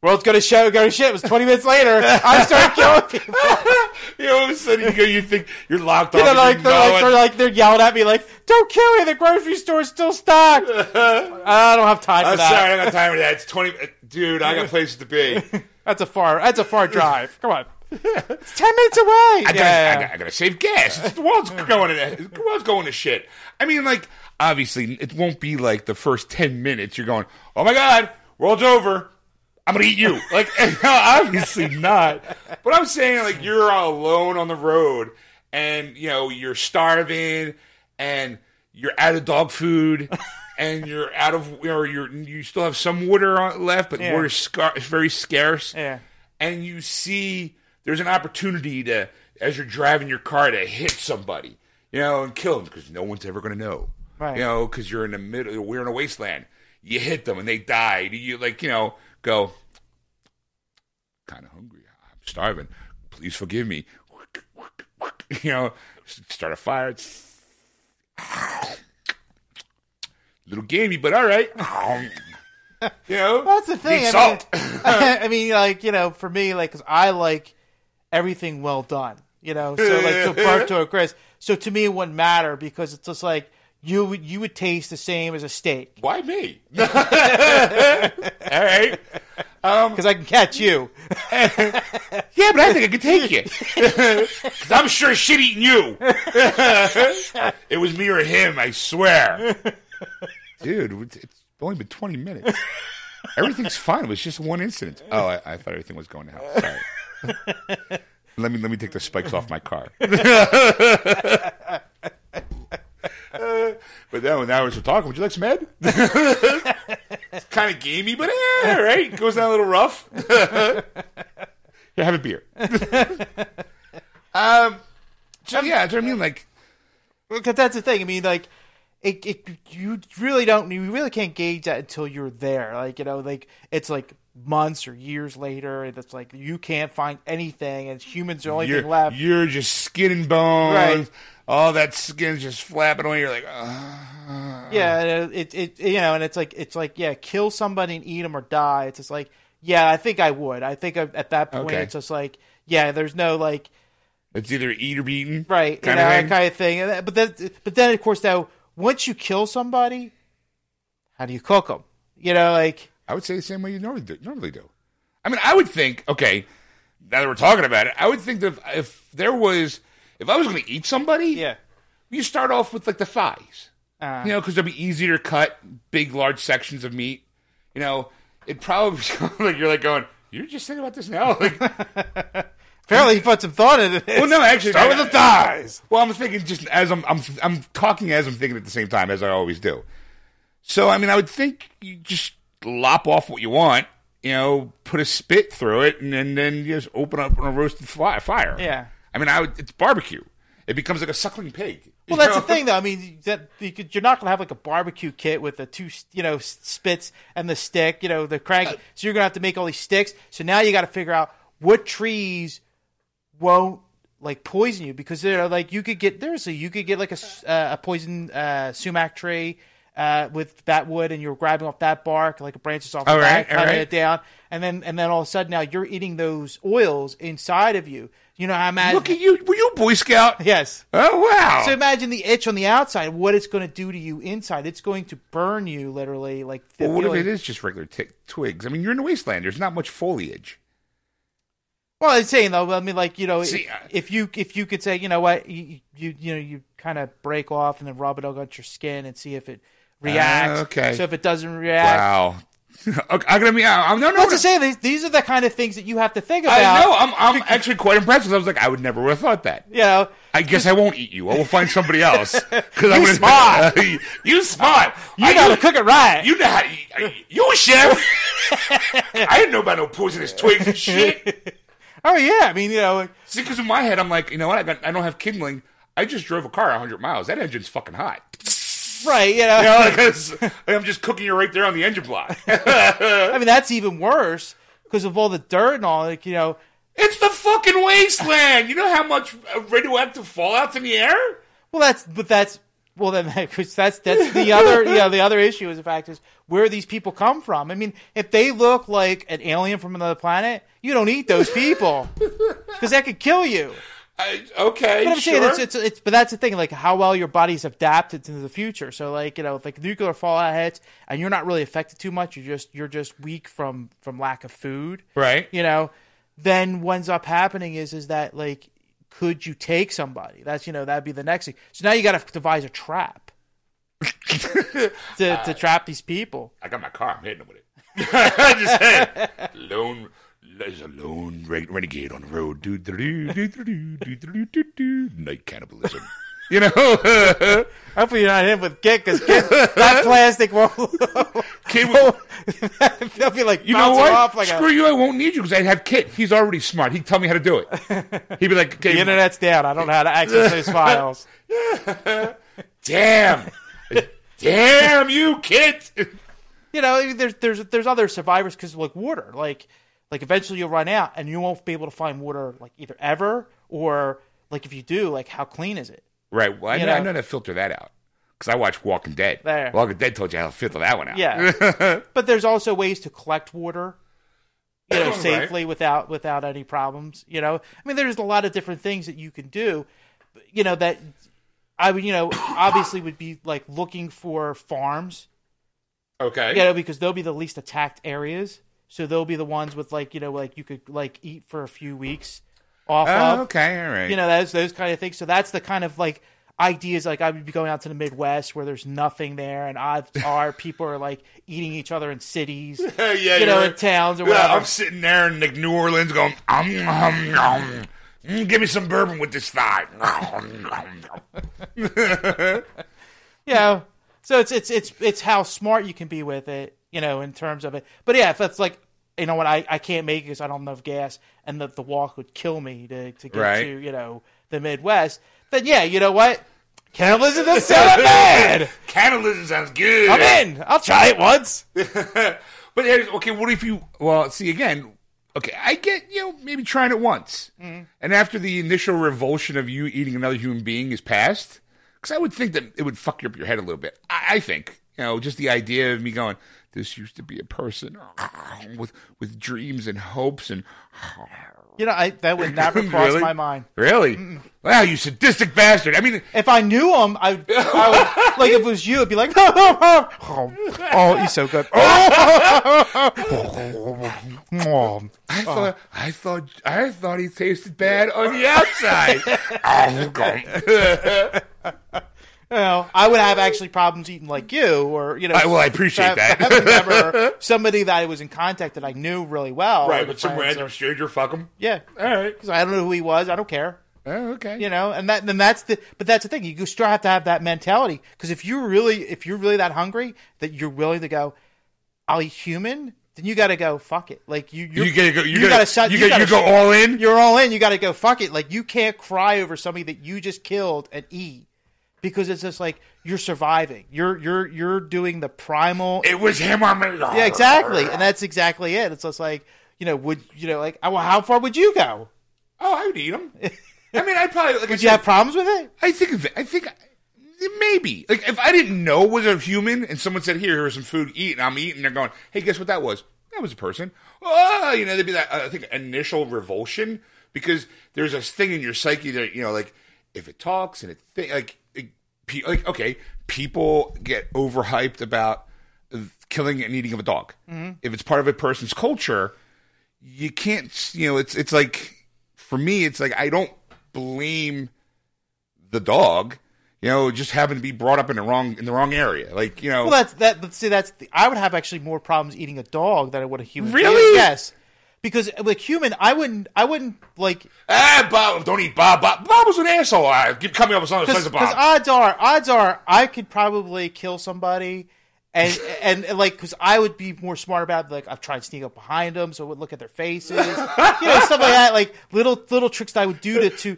world's gonna show, go to shit. It was 20 minutes later. I started killing people. you know, all of a sudden you go, you think you're locked You know, and like they're like, they're like they're yelling at me like, "Don't kill me! The grocery store's still stocked." I don't have time for I'm that. sorry, I don't got time for that. It's twenty, dude. I got places to be. That's a far. That's a far drive. Come on, it's ten minutes away. I gotta, yeah, I, gotta, I gotta save gas. It's- the world's going to the world's going to shit. I mean, like obviously, it won't be like the first ten minutes. You're going, oh my god, world's over. I'm gonna eat you. Like, obviously not. But I'm saying, like, you're all alone on the road, and you know you're starving, and you're out of dog food, and you're out of, or you're you still have some water on- left, but Yeah. water's scar- very scarce yeah. and you see there's an opportunity to, as you're driving your car, to hit somebody, you know, and kill them because no one's ever going to know, Right. You know, because you're in the middle, we're in a wasteland. You hit them and they die. You like, you know, go. Kind of hungry. I'm starving. Please forgive me. You know, start a fire. It's little gamey, but all right. You know, Well, that's the thing. I mean, I mean, like you know, for me, like, cause I like everything well done. You know, so like to a crisp. So to me, it wouldn't matter because it's just like you would you would taste the same as a steak Why me? All right. Um, because I can catch you. Yeah, but I think I could take you. Because I'm sure shit eating you. it was me or him, I swear. Dude, it's only been 20 minutes. Everything's fine. It was just one incident. Oh, I, I thought everything was going to hell. Sorry. let me let me take the spikes off my car. but then when now we're talking, would you like some Ed? it's kind of gamey, but yeah, all right. Goes down a little rough. Here, have a beer. um, so yeah, that's what I mean. Like, Because that's the thing. I mean, like, it, it you really don't you really can't gauge that until you're there. Like you know, like it's like months or years later, and it's like you can't find anything, and humans are the only you're, thing left. you're just skin and bones. Right. All that skin's just flapping away. You're like, uh, Yeah, and it, it you know, and it's like it's like yeah, kill somebody and eat them or die. It's just like yeah, I think I would. I think at that point Okay. it's just like yeah, there's no like it's either eat or be eaten. right, Kind you know, of that thing. kind of thing. But then but then of course now once you kill somebody, how do you cook them? You know, like I would say the same way you normally do. Normally do. I mean, I would think. Okay, now that we're talking about it, I would think that if, if there was, if I was going to eat somebody, yeah, you start off with like the thighs. uh, you know, because they'll be easier to cut, big, large sections of meat. You know, it probably like you're like going, you're just thinking about this now. Like, apparently he put some thought into it. well, no, actually, Start with the thighs. Well, I'm thinking just as I'm, I'm, I'm talking as I'm thinking at the same time as I always do. So, I mean, I would think you just lop off what you want. You know, put a spit through it, and then then you just open up on a roasted fi- fire. Yeah. I mean, I would, it's barbecue. It becomes like a suckling pig. Well, that's the thing, though. I mean, that you could- you're not going to have like a barbecue kit with the two, you know, spits and the stick, you know, the crank. so you're going to have to make all these sticks. So now you got to figure out what trees won't like poison you because they're like you could get there's a you could get like a uh, a poison uh, sumac tree. Uh, with that wood, and you're grabbing off that bark, like it branches off All the right, back, cutting right. it down, and then and then all of a sudden now you're eating those oils inside of you. You know, I imagine. Look at you. Were you a Boy Scout? yes, Oh, wow. so imagine the itch on the outside. What it's going to do to you inside? It's going to burn you literally. Like well, what if it is just regular t- twigs? I mean, you're in the wasteland. There's not much foliage. Well, I'm saying though. I mean, like you know, See, if, I- if you if you could say, you know what, you you, you know, you kind of break off and then rub it all against your skin and see if it reacts. Ah, okay. So if it doesn't react, Wow. Okay, I'm gonna be. I'm no, no. Let's no. just say these, these are the kind of things that you have to think about. I know. I'm. I'm actually quite impressed. 'cause I was like, I would never have thought that. You know, I guess I won't eat you. I will find somebody else. Because I'm smart. you smart. you I- got to cook it right. You know how you, you a chef? I didn't know about no poisonous twigs and shit. oh yeah, I mean, you know, See, because in my head, I'm like, you know what? I got. I don't have kindling. I just drove a car 100 miles. That engine's fucking hot. right? You know, You know, like, I'm just cooking you right there on the engine block. I mean, that's even worse because of all the dirt and all. Like, you know, it's the fucking wasteland. You know how much uh, radioactive fallout's in the air? well, that's but that's well then because that's that's the other you know the other issue is the fact is where these people come from. I mean, if they look like an alien from another planet, you don't eat those people because that could kill you. I, okay, But I'm sure. saying it's, it's it's but that's the thing, like how well your body's adapted to the future. So like you know, like nuclear fallout hits and you're not really affected too much, you're just you're just weak from from lack of food, right. you know. Then what ends up happening is is that like could you take somebody? That's you know that'd be the next thing. So now you got to devise a trap to to uh, trap these people. I got my car. I'm hitting them with it. I just said, lone. There's a lone re- renegade on the road. Night cannibalism. You know, hopefully you're not him with KITT because Kid that plastic won't. Kid, will, they'll be like, you know what? Off like Screw a, you! I won't need you because I have KITT. He's already smart. He'd tell me how to do it. He'd be like, okay, the internet's down. I don't know how to access those files. Damn! Damn you, KITT! you know, there's there's there's other survivors because like water, like like eventually you'll run out and you won't be able to find water like either ever or like if you do, like how clean is it? Right. Well, I You know, I know. know how to filter that out because I watched Walking Dead. There. Walking Dead told you how to filter that one out. Yeah, but there's also ways to collect water, you know, Right. safely without without any problems. You know, I mean, there's a lot of different things that you can do. You know that I would, you know, obviously would be like looking for farms okay. you know, because they'll be the least attacked areas. So they'll be the ones with like you know like you could like eat for a few weeks off Oh, of. okay. All right. You know those those kind of things. So that's the kind of like ideas like I would be going out to the Midwest where there's nothing there, and odds are people are like eating each other in cities, yeah, you know, you're- in towns or Yeah, whatever. I'm sitting there in like New Orleans going, um, um, um, mm, give me some bourbon with this thigh. know, so it's it's it's it's how smart you can be with it, you know, in terms of it. But yeah, if that's like you know what, I, I can't make it because I don't have enough gas, and the the walk would kill me to to get Right. to you know the Midwest. Then yeah, you know what, cannibalism doesn't sound that bad. Cannibalism sounds good. I'm in. I'll try it once. But okay, what if you? Well, see again. Okay, I get you know maybe trying it once, Mm-hmm. and after the initial revulsion of you eating another human being is past, because I would think that it would fuck up your head a little bit. I, I think you know just the idea of me going, this used to be a person uh, with with dreams and hopes and. You know, I that would never cross Really? my mind. Really? Wow, you sadistic bastard! I mean, If I knew him, I, would- I would, like if it was you, I'd be like, oh, oh he's so good. Oh. I thought, I thought, I thought he tasted bad on the outside. Oh, You know, I would have actually problems eating like you, or you know. I- well, I appreciate that. somebody that I was in contact that I knew really well, right, but some random stranger, fuck him. yeah, All right. because I don't know who he was. I don't care, Oh, okay. you know. And that, then that's the, but that's the thing. You still have to have that mentality because if you're really, if you're really that hungry that you're willing to go, I'll eat human. Then you got to go fuck it. Like you, You gotta go. You, gotta gotta. shut- you, you gotta, you gotta go all in. you're all in. You got to go fuck it. Like you can't cry over somebody that you just killed and eat because it's just like you're surviving. You're you're you're doing the primal. It was him on me. yeah, exactly, and that's exactly it. It's just like you know, would you know, like, well, how far would you go? Oh, I would eat him. I mean, I'd probably. Like I Would you said, have problems with it? I think. of it- I think. Maybe. Like if I didn't know it was a human and someone said, "Here, here's some food, eat," and I'm eating, they're going, "Hey, guess what that was? That was a person." Oh, you know, there'd be that. Uh, I think initial revulsion because there's this thing in your psyche that you know, like if it talks and it like pe- like okay, people get overhyped about killing and eating of a dog. Mm-hmm. If it's part of a person's culture, you can't. You know, it's it's like for me, it's like I don't blame the dog. you know, just happened to be brought up in the wrong in the wrong area. Like you know, Well, that's that. But see, that's the, I would have actually more problems eating a dog than I would a human. Really? Yes, because like human, I wouldn't. I wouldn't like ah, Bob, don't eat Bob. Bob, Bob was an asshole. I keep coming up with something because says Bob. odds are odds are I could probably kill somebody. And, and and, like because I would be more smart about it, like I've tried to sneak up behind them so I would look at their faces, you know stuff like that, like little little tricks that I would do to to.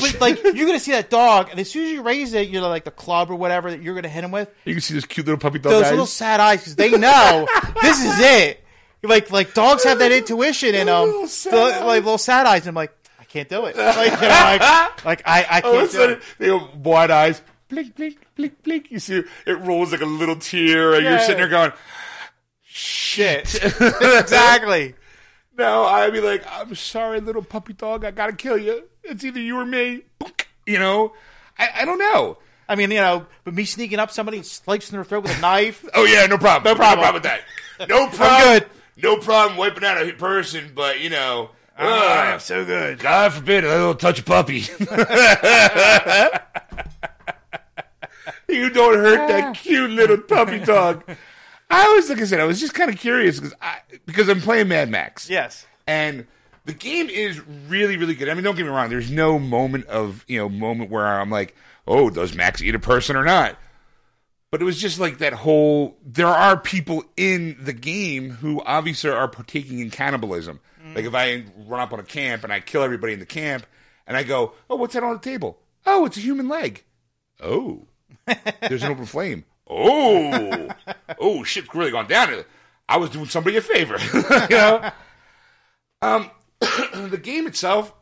But like you're gonna see that dog, and as soon as you raise it, you know like the club or whatever that you're gonna hit him with, you can see this cute little puppy dog. those eyes. little sad eyes because they know this is it. Like like dogs have that intuition and um the- like little sad eyes. And I'm like I can't do it. Like you know like, like I I All of a can't do it. they have wide eyes. Blink, blink, blink, blink. You see it rolls like a little tear, and you're Yeah. sitting there going, Shit. exactly. No, I'd be like, I'm sorry, little puppy dog. I gotta kill you. It's either you or me. You know, I, I don't know. I mean you know, but me sneaking up somebody and slicing their throat with a knife. Oh yeah, no problem. No problem. with that. No problem. good. No problem wiping out a person, but you know, uh, so good. God forbid a little touch a puppy. you don't hurt that cute little puppy dog. I was like I said, I was just kind of curious because I because I'm playing Mad Max. Yes. and the game is really really good. I mean, don't get me wrong. There's no moment of you know moment where I'm like, oh, does Max eat a person or not? But it was just like that whole. There are people in the game who obviously are partaking in cannibalism. Like if I run up on a camp and I kill everybody in the camp, and I go, oh, what's that on the table? Oh, it's a human leg. Oh, there's an open flame. Oh, oh, shit's really gone down. I was doing somebody a favor, you know. Um, the game itself,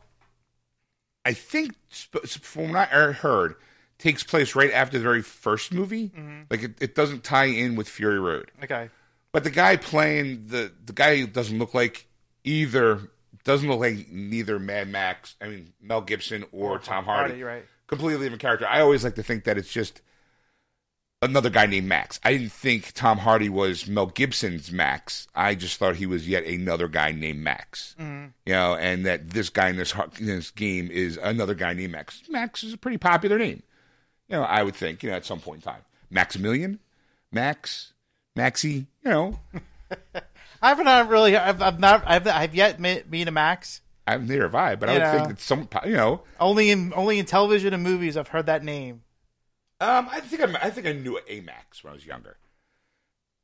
I think, from what I heard, takes place right after the very first movie. Mm-hmm. Like it, it doesn't tie in with Fury Road. Okay. But the guy playing the the guy doesn't look like either doesn't look like neither Mad Max. I mean Mel Gibson or, Tom Hardy. Hardy, right. Completely different character. I always like to think that it's just another guy named Max. I didn't think Tom Hardy was Mel Gibson's Max. I just thought he was yet another guy named Max. Mm-hmm. You know, and that this guy in this in this game is another guy named Max. Max is a pretty popular name. You know, I would think. You know, at some point in time, Maximilian, Max, Maxie. You know, I haven't uh, really. I've, I've not. I've, I've yet met meet a Max. I'm near vibe, but I would know. think that some. You know, Only in only in television and movies I've heard that name. Um, I think I, I think I knew a Max when I was younger.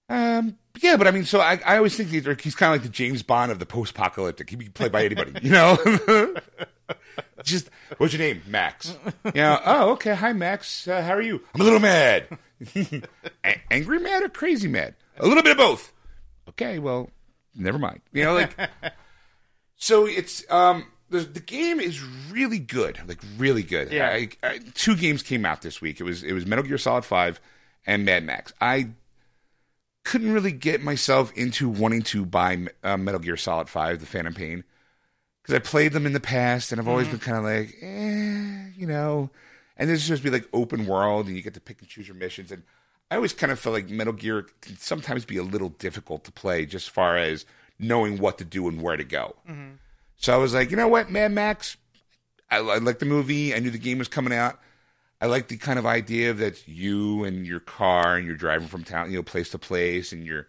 Um, yeah, but I mean, so I, I always think he's, he's kind of like the James Bond of the post-apocalyptic. He'd be played by anybody, you know. Just what's your name, Max? You know, oh, okay, hi, Max. Uh, how are you? I'm a little mad. A- angry mad or crazy mad? A little bit of both. Okay, well, never mind. You know, like so it's um the the game is really good, like really good. Yeah. I, I, two games came out this week. It was it was Metal Gear Solid Five and Mad Max. I couldn't really get myself into wanting to buy uh, Metal Gear Solid Five, The Phantom Pain, because I played them in the past and I've always been kind of like, eh, you know. And this is supposed to be like open world, and you get to pick and choose your missions. And I always kind of felt like Metal Gear can sometimes be a little difficult to play, just as far as knowing what to do and where to go. So I was like, you know what, Mad Max, I, I like the movie. I knew the game was coming out. I like the kind of idea that you and your car and you're driving from town, you know, place to place, and you're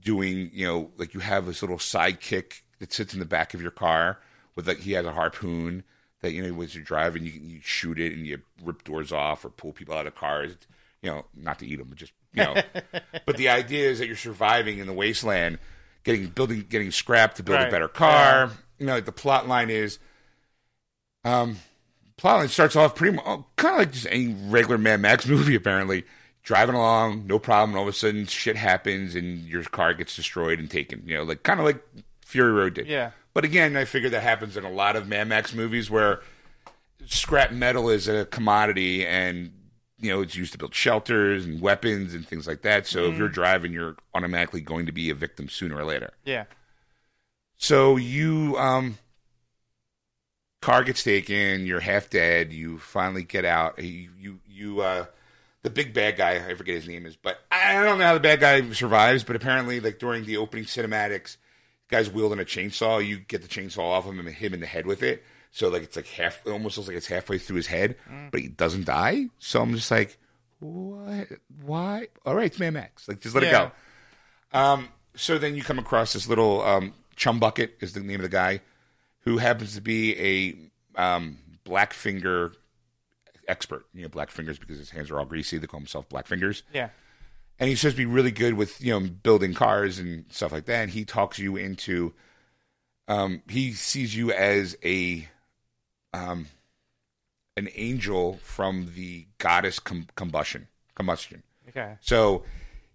doing, you know, like you have this little sidekick that sits in the back of your car with like he has a harpoon that you know as you're driving you you shoot it and you rip doors off or pull people out of cars, you know, not to eat them, but just you know. but the idea is that you're surviving in the wasteland, getting building, getting scrap to build a better car. You know, like the plot line is um, plotline starts off pretty much kind of like just any regular Mad Max movie. Apparently, driving along, no problem. All of a sudden, shit happens and your car gets destroyed and taken. You know, like kind of like Fury Road did. Yeah. But again, I figure that happens in a lot of Mad Max movies where scrap metal is a commodity and you know it's used to build shelters and weapons and things like that. So if you're driving, you're automatically going to be a victim sooner or later. Yeah. So you um car gets taken, you're half dead, you finally get out. You you, you uh the big bad guy, I forget his name is, but I don't know how the bad guy survives, but apparently like during the opening cinematics guy's wielding a chainsaw. You get the chainsaw off him and hit him in the head with it. So like it's like half, it almost looks like it's halfway through his head, but he doesn't die. So I'm just like, what? Why? All right, it's Mad Max. Like just let it go. Um, so then you come across this little um, chum bucket is the name of the guy who happens to be a um, black finger expert. You know, black fingers because his hands are all greasy. They call himself black fingers Yeah. And he's supposed to be really good with you know building cars and stuff like that. And he talks you into, um, he sees you as a, um, an angel from the goddess com- combustion, combustion. Okay. So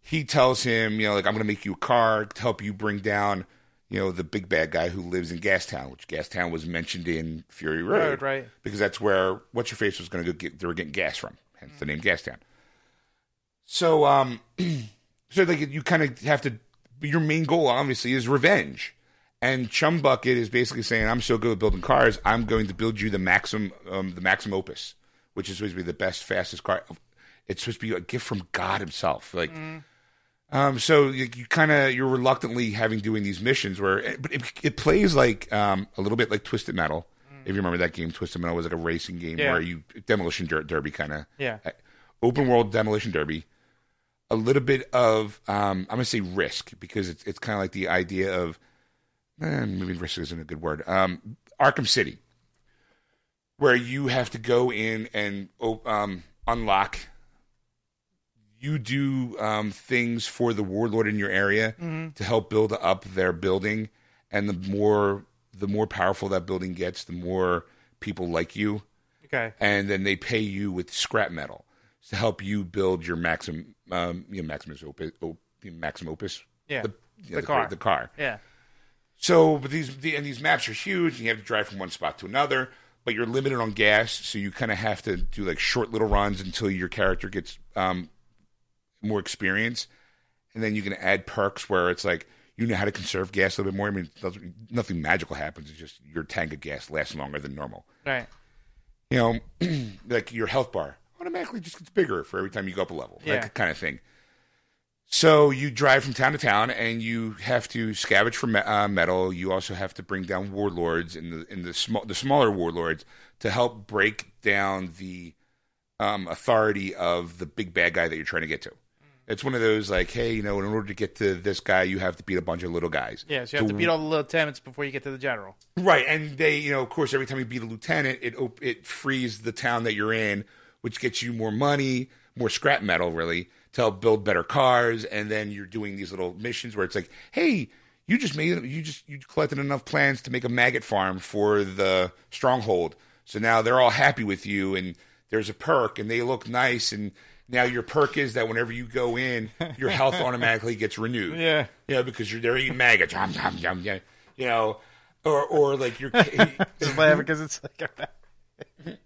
he tells him, you know, like I'm going to make you a car to help you bring down, you know, the big bad guy who lives in Gastown, which Gastown was mentioned in Fury Road, Road, right. Because that's where what's your face was going to go get. They were getting gas from, hence the name Gastown. So, um, so like you kind of have to. Your main goal, obviously, is revenge. And Chum Bucket is basically saying, "I'm so good at building cars. I'm going to build you the maximum, um, the maximum opus, which is supposed to be the best, fastest car. It's supposed to be a gift from God Himself. Like, um, so you, you kind of you're reluctantly having doing these missions where, but it, it plays like um, a little bit like Twisted Metal. If you remember that game, Twisted Metal was like a racing game Yeah. where you demolition der- derby kind of Yeah. open world demolition derby. A little bit of um, I'm gonna say risk because it's it's kind of like the idea of eh, maybe risk isn't a good word. Um, Arkham City, where you have to go in and oh, um, unlock. You do um, things for the warlord in your area to help build up their building, and the more the more powerful that building gets, the more people like you Okay. and then they pay you with scrap metal to help you build your maximum, um, you know, maximus opus, op, maximum opus, Yeah. the, you know, The car. the car. Yeah. So, but these the, and these maps are huge, and you have to drive from one spot to another. But you're limited on gas, so you kind of have to do like short little runs until your character gets um, more experience, and then you can add perks where it's like you know how to conserve gas a little bit more. I mean, nothing magical happens. It's just your tank of gas lasts longer than normal Right. you know, like your health bar automatically just gets bigger for every time you go up a level, Yeah. that kind of thing. So you drive from town to town, and you have to scavenge for me- uh, metal. You also have to bring down warlords and the in the small the smaller warlords to help break down the um, authority of the big bad guy that you're trying to get to. It's one of those like, hey, you know, in order to get to this guy, you have to beat a bunch of little guys. Yeah. So you have to beat all the lieutenants before you get to the general. Right, and they, you know, of course, every time you beat a lieutenant, it op- it frees the town that you're in, which gets you more money, more scrap metal, really, to help build better cars. And then you're doing these little missions where it's like, hey, you just made, you just you collected enough plans to make a maggot farm for the stronghold, so now they're all happy with you, and there's a perk, and they look nice, and now your perk is that whenever you go in, your health automatically gets renewed. Yeah. Yeah, because you're there eating maggots. Yum, yum, yum, yum. You know, or or like you're Just laugh because it's like a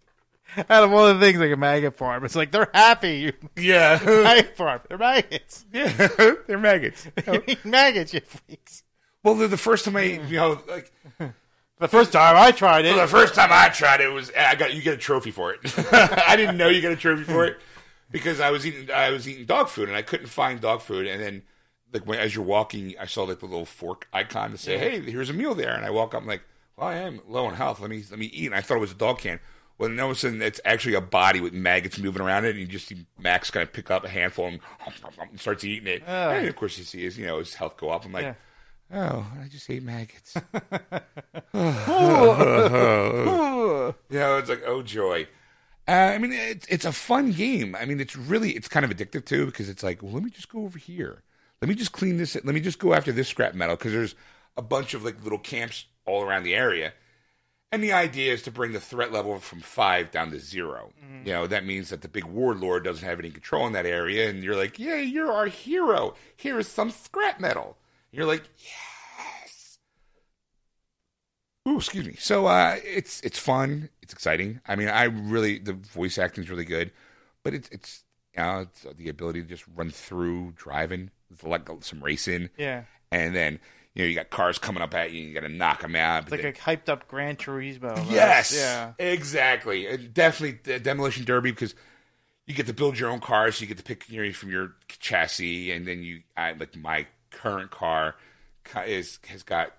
out of all the things like a maggot farm, it's like they're happy. yeah maggot farm. They're maggots. yeah they're maggots. maggots, you freaks. Well, the, the first time I you know like The first time I tried it, the first time I tried it was I got you get a trophy for it. I didn't know you got a trophy for it because I was eating I was eating dog food and I couldn't find dog food and then like when, as you're walking I saw like the little fork icon to say hey here's a meal there and I walk up I'm like well I am low on health let me let me eat and I thought it was a dog can. Well, then all of a sudden, it's actually a body with maggots moving around it, and you just see Max kind of pick up a handful and, and starts eating it. And of course, you see his, you know, his health go up. I'm like, Yeah. oh, I just ate maggots. You know, it's like, oh joy. Uh, I mean, it's it's a fun game. I mean, it's really it's kind of addictive too because it's like, well, let me just go over here. Let me just clean this. Let me just go after this scrap metal because there's a bunch of like little camps all around the area. And the idea is to bring the threat level from five down to 0 You know, that means that the big warlord doesn't have any control in that area, and you're like, yeah, you're our hero. Here is some scrap metal. You're like, yes. Ooh, excuse me. So uh, it's it's fun. It's exciting. I mean, I really the voice acting is really good, but it's it's you know, it's the ability to just run through driving, it's like some racing, yeah, and then you know you got cars coming up at you, you got to knock them out. it's like a hyped up Gran Turismo. right? Yes. Yeah. Exactly. Uh, Definitely the demolition derby because you get to build your own car, so you get to pick you know, from your chassis, and then you I, like my current car is has got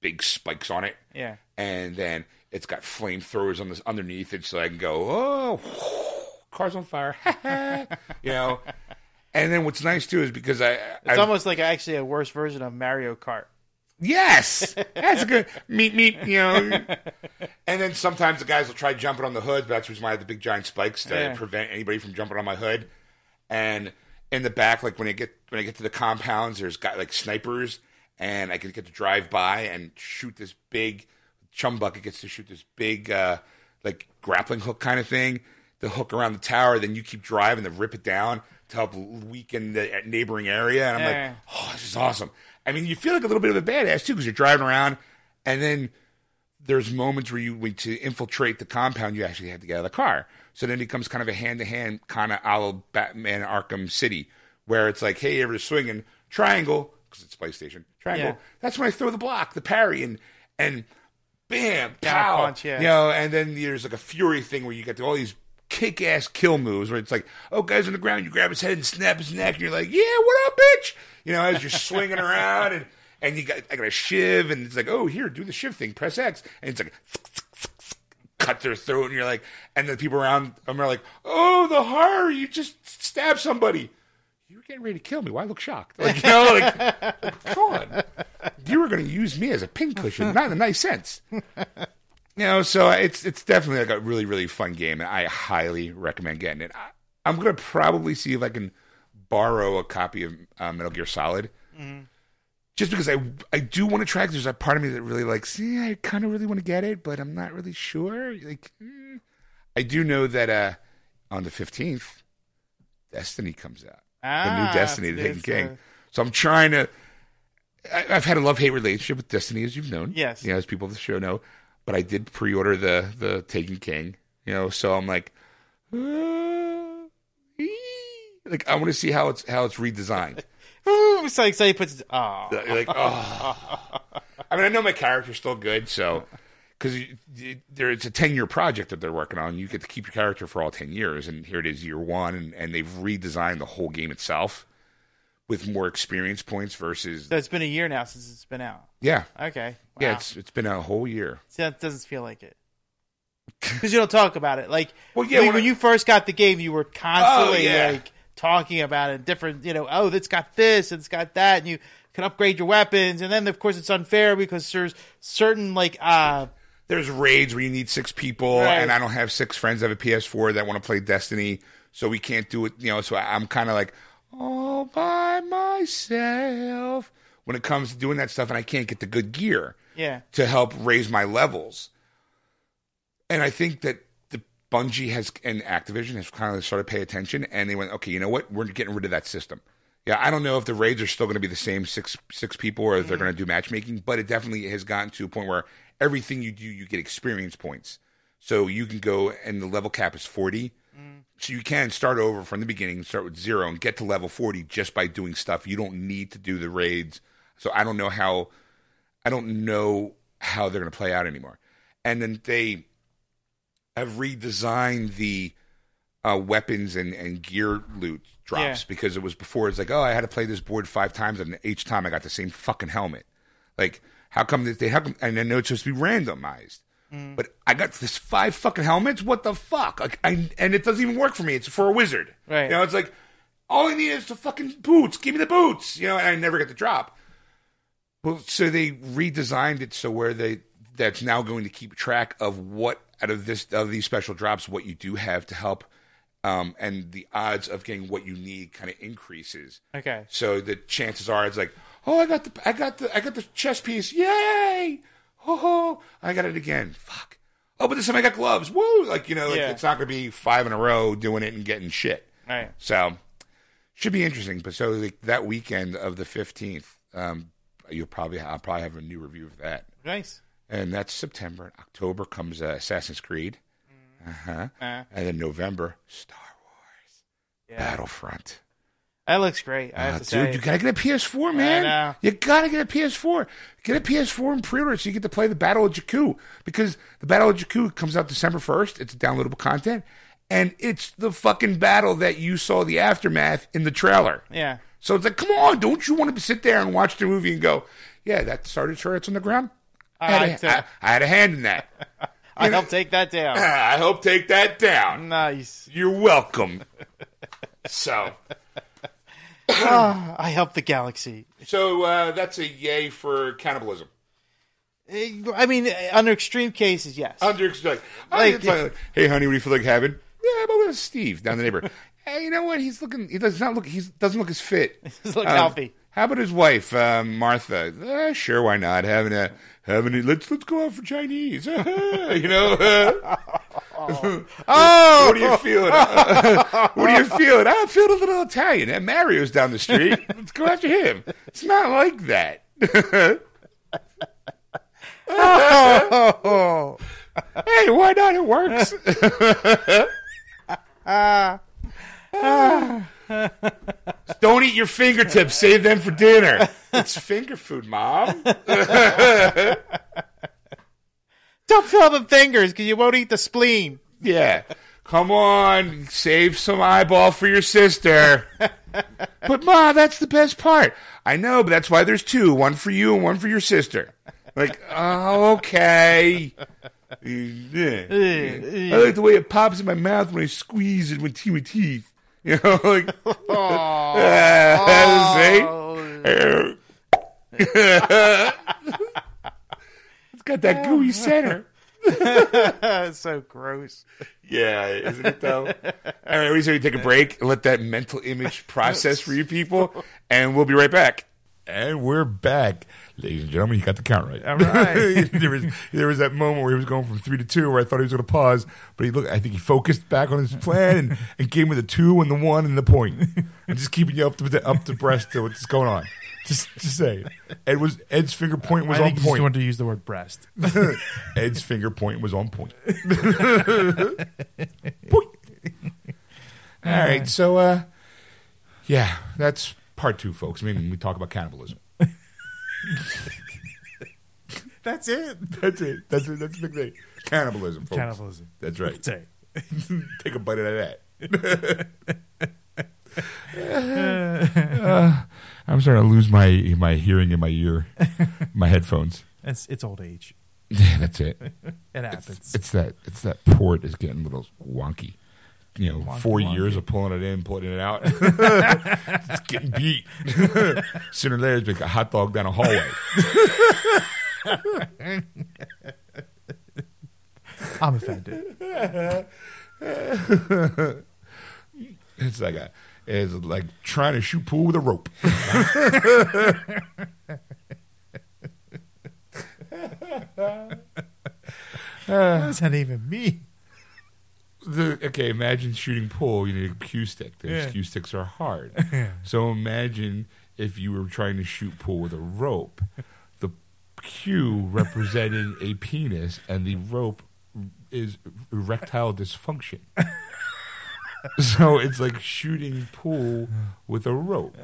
big spikes on it, Yeah. and then it's got flamethrowers on this underneath it, so I can go, oh, cars on fire, you know. And then what's nice too is because I, It's I almost like actually a worse version of Mario Kart. Yes, that's a good meet meet. You know, and then sometimes the guys will try jumping on the hood, but that's the reason why I have the big giant spikes to Yeah. prevent anybody from jumping on my hood. And in the back, like when I get when I get to the compounds, there's got like snipers, and I can get to drive by and shoot this big. Chum bucket gets to shoot this big uh, like grappling hook kind of thing. The hook around the tower, then you keep driving to rip it down to help weaken the neighboring area. And I'm Yeah. like, oh, this is awesome. I mean, you feel like a little bit of a badass too because you're driving around, and then there's moments where you, when to infiltrate the compound, you actually have to get out of the car. So then it becomes kind of a hand to hand kind of a la Batman Arkham City, where it's like, hey, everybody's swinging triangle because it's PlayStation triangle. Yeah. That's when I throw the block, the parry, and and bam, pow, punch, yeah. you know. And then there's like a fury thing where you get to all these kick ass kill moves where it's like, oh, guys on the ground, you grab his head and snap his neck, and you're like, yeah, what up, bitch? You know, as you're swinging around and. And you got I got a shiv, and it's like, oh, here, do the shiv thing, press X, and it's like, cut their throat, and you're like, and the people around them are like, oh, the horror, you just stabbed somebody. You were getting ready to kill me. Why look shocked? Like, you know, like, come on. You were going to use me as a pincushion, not in a nice sense. You know, so it's it's definitely like a really really fun game, and I highly recommend getting it. I, I'm going to probably see if I can borrow a copy of uh, Metal Gear Solid, just because I I do want to try. 'cause There's a part of me that really likes. Yeah, I kind of really want to get it, but I'm not really sure. Like, mm. I do know that uh, on the 15th, Destiny comes out. the Ah, new Destiny, the it's, King. uh, So I'm trying to. I, I've had a love hate relationship with Destiny, as you've known. Yes. You know, as people of the show know. But I did pre order the the Taken King, you know, so I'm like, uh, like I want to see how it's how it's redesigned. Ooh, it's like so he puts. Oh, like, oh. I mean, I know my character's still good, so because there it's a ten year project that they're working on. You get to keep your character for all ten years, and here it is, year one, and, and they've redesigned the whole game itself with more experience points versus so it's been a year now since it's been out. yeah, Okay. yeah. It's it's been a whole year. See, that doesn't feel like it. Because you don't talk about it. Like, Well, yeah, when, when when I- you first got the game, you were constantly Oh, yeah. like talking about it. Different, you know, oh, it's got this, it's got that, and you can upgrade your weapons. And then, of course, it's unfair because there's certain like, uh, There's raids where you need six people, Right. and I don't have six friends that have a PS4 that want to play Destiny, so we can't do it. You know, so I'm kind of like all by myself when it comes to doing that stuff, and I can't get the good gear yeah, to help raise my levels. And I think that the Bungie has and Activision has kind of started to pay attention, and they went, okay, you know what? We're getting rid of that system. Yeah, I don't know if the raids are still going to be the same six six people or if they're mm-hmm. going to do matchmaking, but it definitely has gotten to a point where everything you do, you get experience points. So you can go, and the level cap is forty. So you can start over from the beginning, start with zero, and get to level forty just by doing stuff. You don't need to do the raids. So I don't know how, I don't know how they're going to play out anymore. And then they have redesigned the uh, weapons and, and gear loot drops Yeah. because it was before it's like, oh, I had to play this board five times, and each time I got the same fucking helmet. Like, how come that they how come? And I know it's supposed to be randomized, Mm. but I got this five fucking helmets. What the fuck? Like, I and it doesn't even work for me. It's for a wizard. Right. You know, it's like all I need is the fucking boots. Give me the boots. You know, and I never get the drop. Well, so they redesigned it so where they that's now going to keep track of what out of this of these special drops what you do have to help, um, and the odds of getting what you need kind of increases. okay, So the chances are it's like, oh, I got the I got the I got the chess piece, yay! Ho! I got it again. Fuck. Oh, but this time I got gloves. Woo! Like you know, like Yeah. it's not gonna be five in a row doing it and getting shit. all right, So should be interesting. But so like, that weekend of the fifteenth, um, you'll probably I'll probably have a new review of that, nice. and that's September. October comes uh, Assassin's Creed, uh-huh. Uh, and then November Star Wars yeah, Battlefront. That looks great. I have Ah, to dude, say, you gotta get a PS4, man. You gotta get a PS4. Get a PS4 and pre-order so you get to play the Battle of Jakku because the Battle of Jakku comes out December first. It's downloadable content, and it's the fucking battle that you saw the aftermath in the trailer. yeah, So it's like, come on, don't you want to sit there and watch the movie and go, yeah, that started turrets on the ground? I had, I a, took- I, I had a hand in that. I helped take that down. I hope take that down. nice. You're welcome. so, I helped the galaxy. so uh, that's a yay for cannibalism. Eh, I mean, under extreme cases, yes. Under like, Like- like, hey, honey, what do you feel like having? Yeah, but with Steve down the neighbor. hey, you know what? He's looking. He does not look. He doesn't look as fit. Doesn't look Um, healthy. How about his wife, um, Martha? Uh, sure, why not? Having a having a let's let's go out for Chinese. you know. oh, what are you feeling? what are you feeling? I'm feeling a little Italian. And Mario's down the street. Let's go after him. It's not like that. oh, hey, why not? It works. Ah. Don't eat your fingertips. Save them for dinner. It's finger food, mom. don't fill the fingers because you won't eat the spleen. Yeah. Come on, save some eyeball for your sister. but ma, that's the best part. I know, but that's why there's two, one for you and one for your sister. Like, oh, okay. I like the way it pops in my mouth when I squeeze it with my teeth. You know, like, see? it's got that gooey center. That's so gross. Yeah, isn't it though? All right, we we take a break and let that mental image process for you people, and we'll be right back. And we're back, ladies and gentlemen. You got the count right. All right. there was there was that moment where he was going from three to two, where I thought he was going to pause, but he looked. I think he focused back on his plan and, and came with the two and the one and the point, and just keeping you up to the, up to breast to what's going on. Just just say it. Ed was Ed's finger point was I on think you just point. wanted to use the word breast. Ed's finger point was on point. Point. All right, so uh, yeah, that's part two, folks. I mean, we talk about cannibalism. That's it. That's it. That's it. That's the big thing. Cannibalism, folks. Cannibalism. That's right. Say. Take a bite out of that. Uh, I'm starting to lose my my hearing in my ear, my headphones. It's it's old age. Yeah, that's it. It happens. It's that it's that port is getting a little wonky. You know, four years of pulling it in, pulling it out. it's getting beat. Sooner or later, it's like a hot dog down a hallway. I'm offended. It's like a it's like trying to shoot pool with a rope. What does that even mean? The, okay, imagine shooting pool. You need a cue stick. Those Yeah. cue sticks are hard. so imagine if you were trying to shoot pool with a rope. The cue representing a penis, and the rope is erectile dysfunction. so it's like shooting pool with a rope.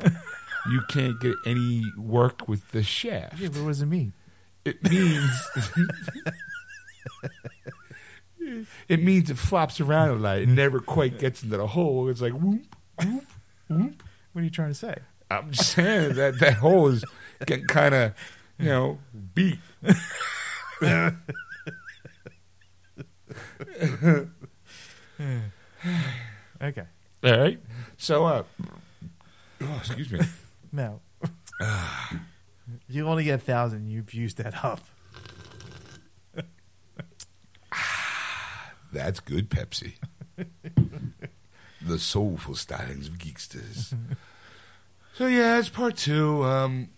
You can't get any work with the shaft. Yeah, but what does it mean? It means it means it flops around a lot. It never quite gets into the hole. It's like whoop, whoop, whoop. What are you trying to say? I'm just saying that that hole is getting kind of, you know, beat. Okay. All right. So, uh, oh, excuse me. No. you only get a thousand. You've used that up. That's good, Pepsi. the soulful stylings of Geeksters. so yeah, it's part two. Um,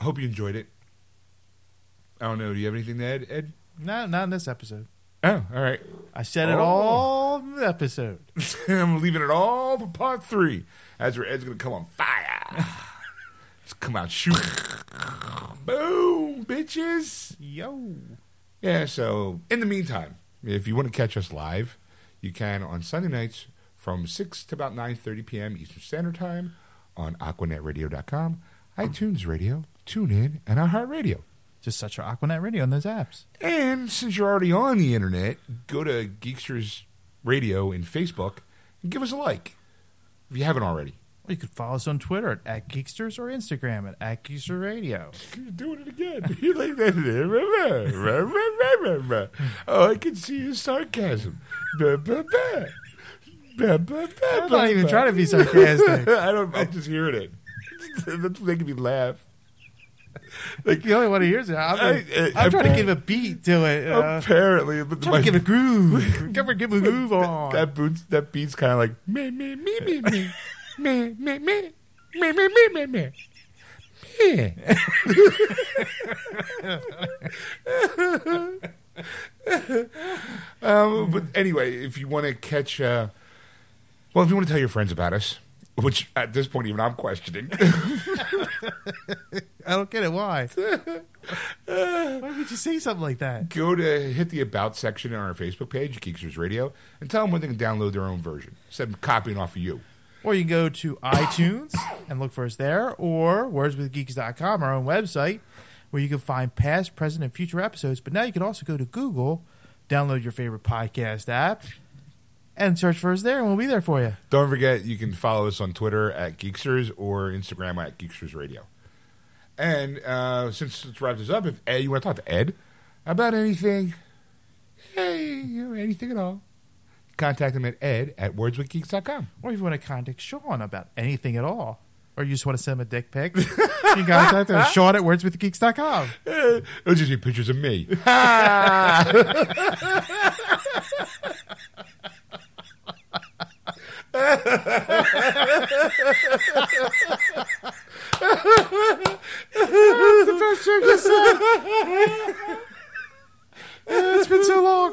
hope you enjoyed it. I don't know. Do you have anything to add, Ed? No, not in this episode. Oh, all right. I said it Oh. all in the episode. I'm leaving it all for part three. That's where Ed's going to come on fire. Just come out shooting. Boom, bitches. Yo. Yeah, so in the meantime, if you want to catch us live, you can on Sunday nights from 6 to about 9.30 p.m. Eastern Standard Time on AquanetRadio.com, iTunes Radio, TuneIn, and iHeartRadio. Just search for Aquanet Radio on those apps. And since you're already on the internet, go to Geeksters Radio in Facebook and give us a like if you haven't already. Or you could follow us on Twitter at, at Geeksters or Instagram at, at Geekster Radio. You're doing it again. You like that? oh, I can see your sarcasm. I'm not even trying to be sarcastic. I don't. I'm just hearing it. That's making me laugh. Like the only one who hears it. I'm, I- I- I'm trying to give a beat to it. Uh, apparently, but trying my- to give a groove. Give a, give a groove on. that boots that beat's kind of like me me me me me me me me me me me me me. Me. um, but anyway, if you want to catch, uh, well, if you want to tell your friends about us, which at this point even I'm questioning, I don't get it. Why? Why would you say something like that? go to hit the about section on our Facebook page, Geeksters Radio, and tell them where they can download their own version instead of copying off of you. Or you can go to iTunes and look for us there, or wordswithgeeks.com, our own website, where you can find past, present, and future episodes. But now you can also go to Google, download your favorite podcast app, and search for us there, and we'll be there for you. Don't forget, you can follow us on Twitter at Geeksters or Instagram at Geeksters Radio. And uh, since let's wrap this up, if Ed, you want to talk to Ed about anything, hey, anything at all, contact him at ed at wordswithgeeks.com. Or if you want to contact Sean about anything at all, or you just want to send him a dick pic, you can contact him, Sean at wordswithgeeks.com. It'll just be pictures of me. It's been so long.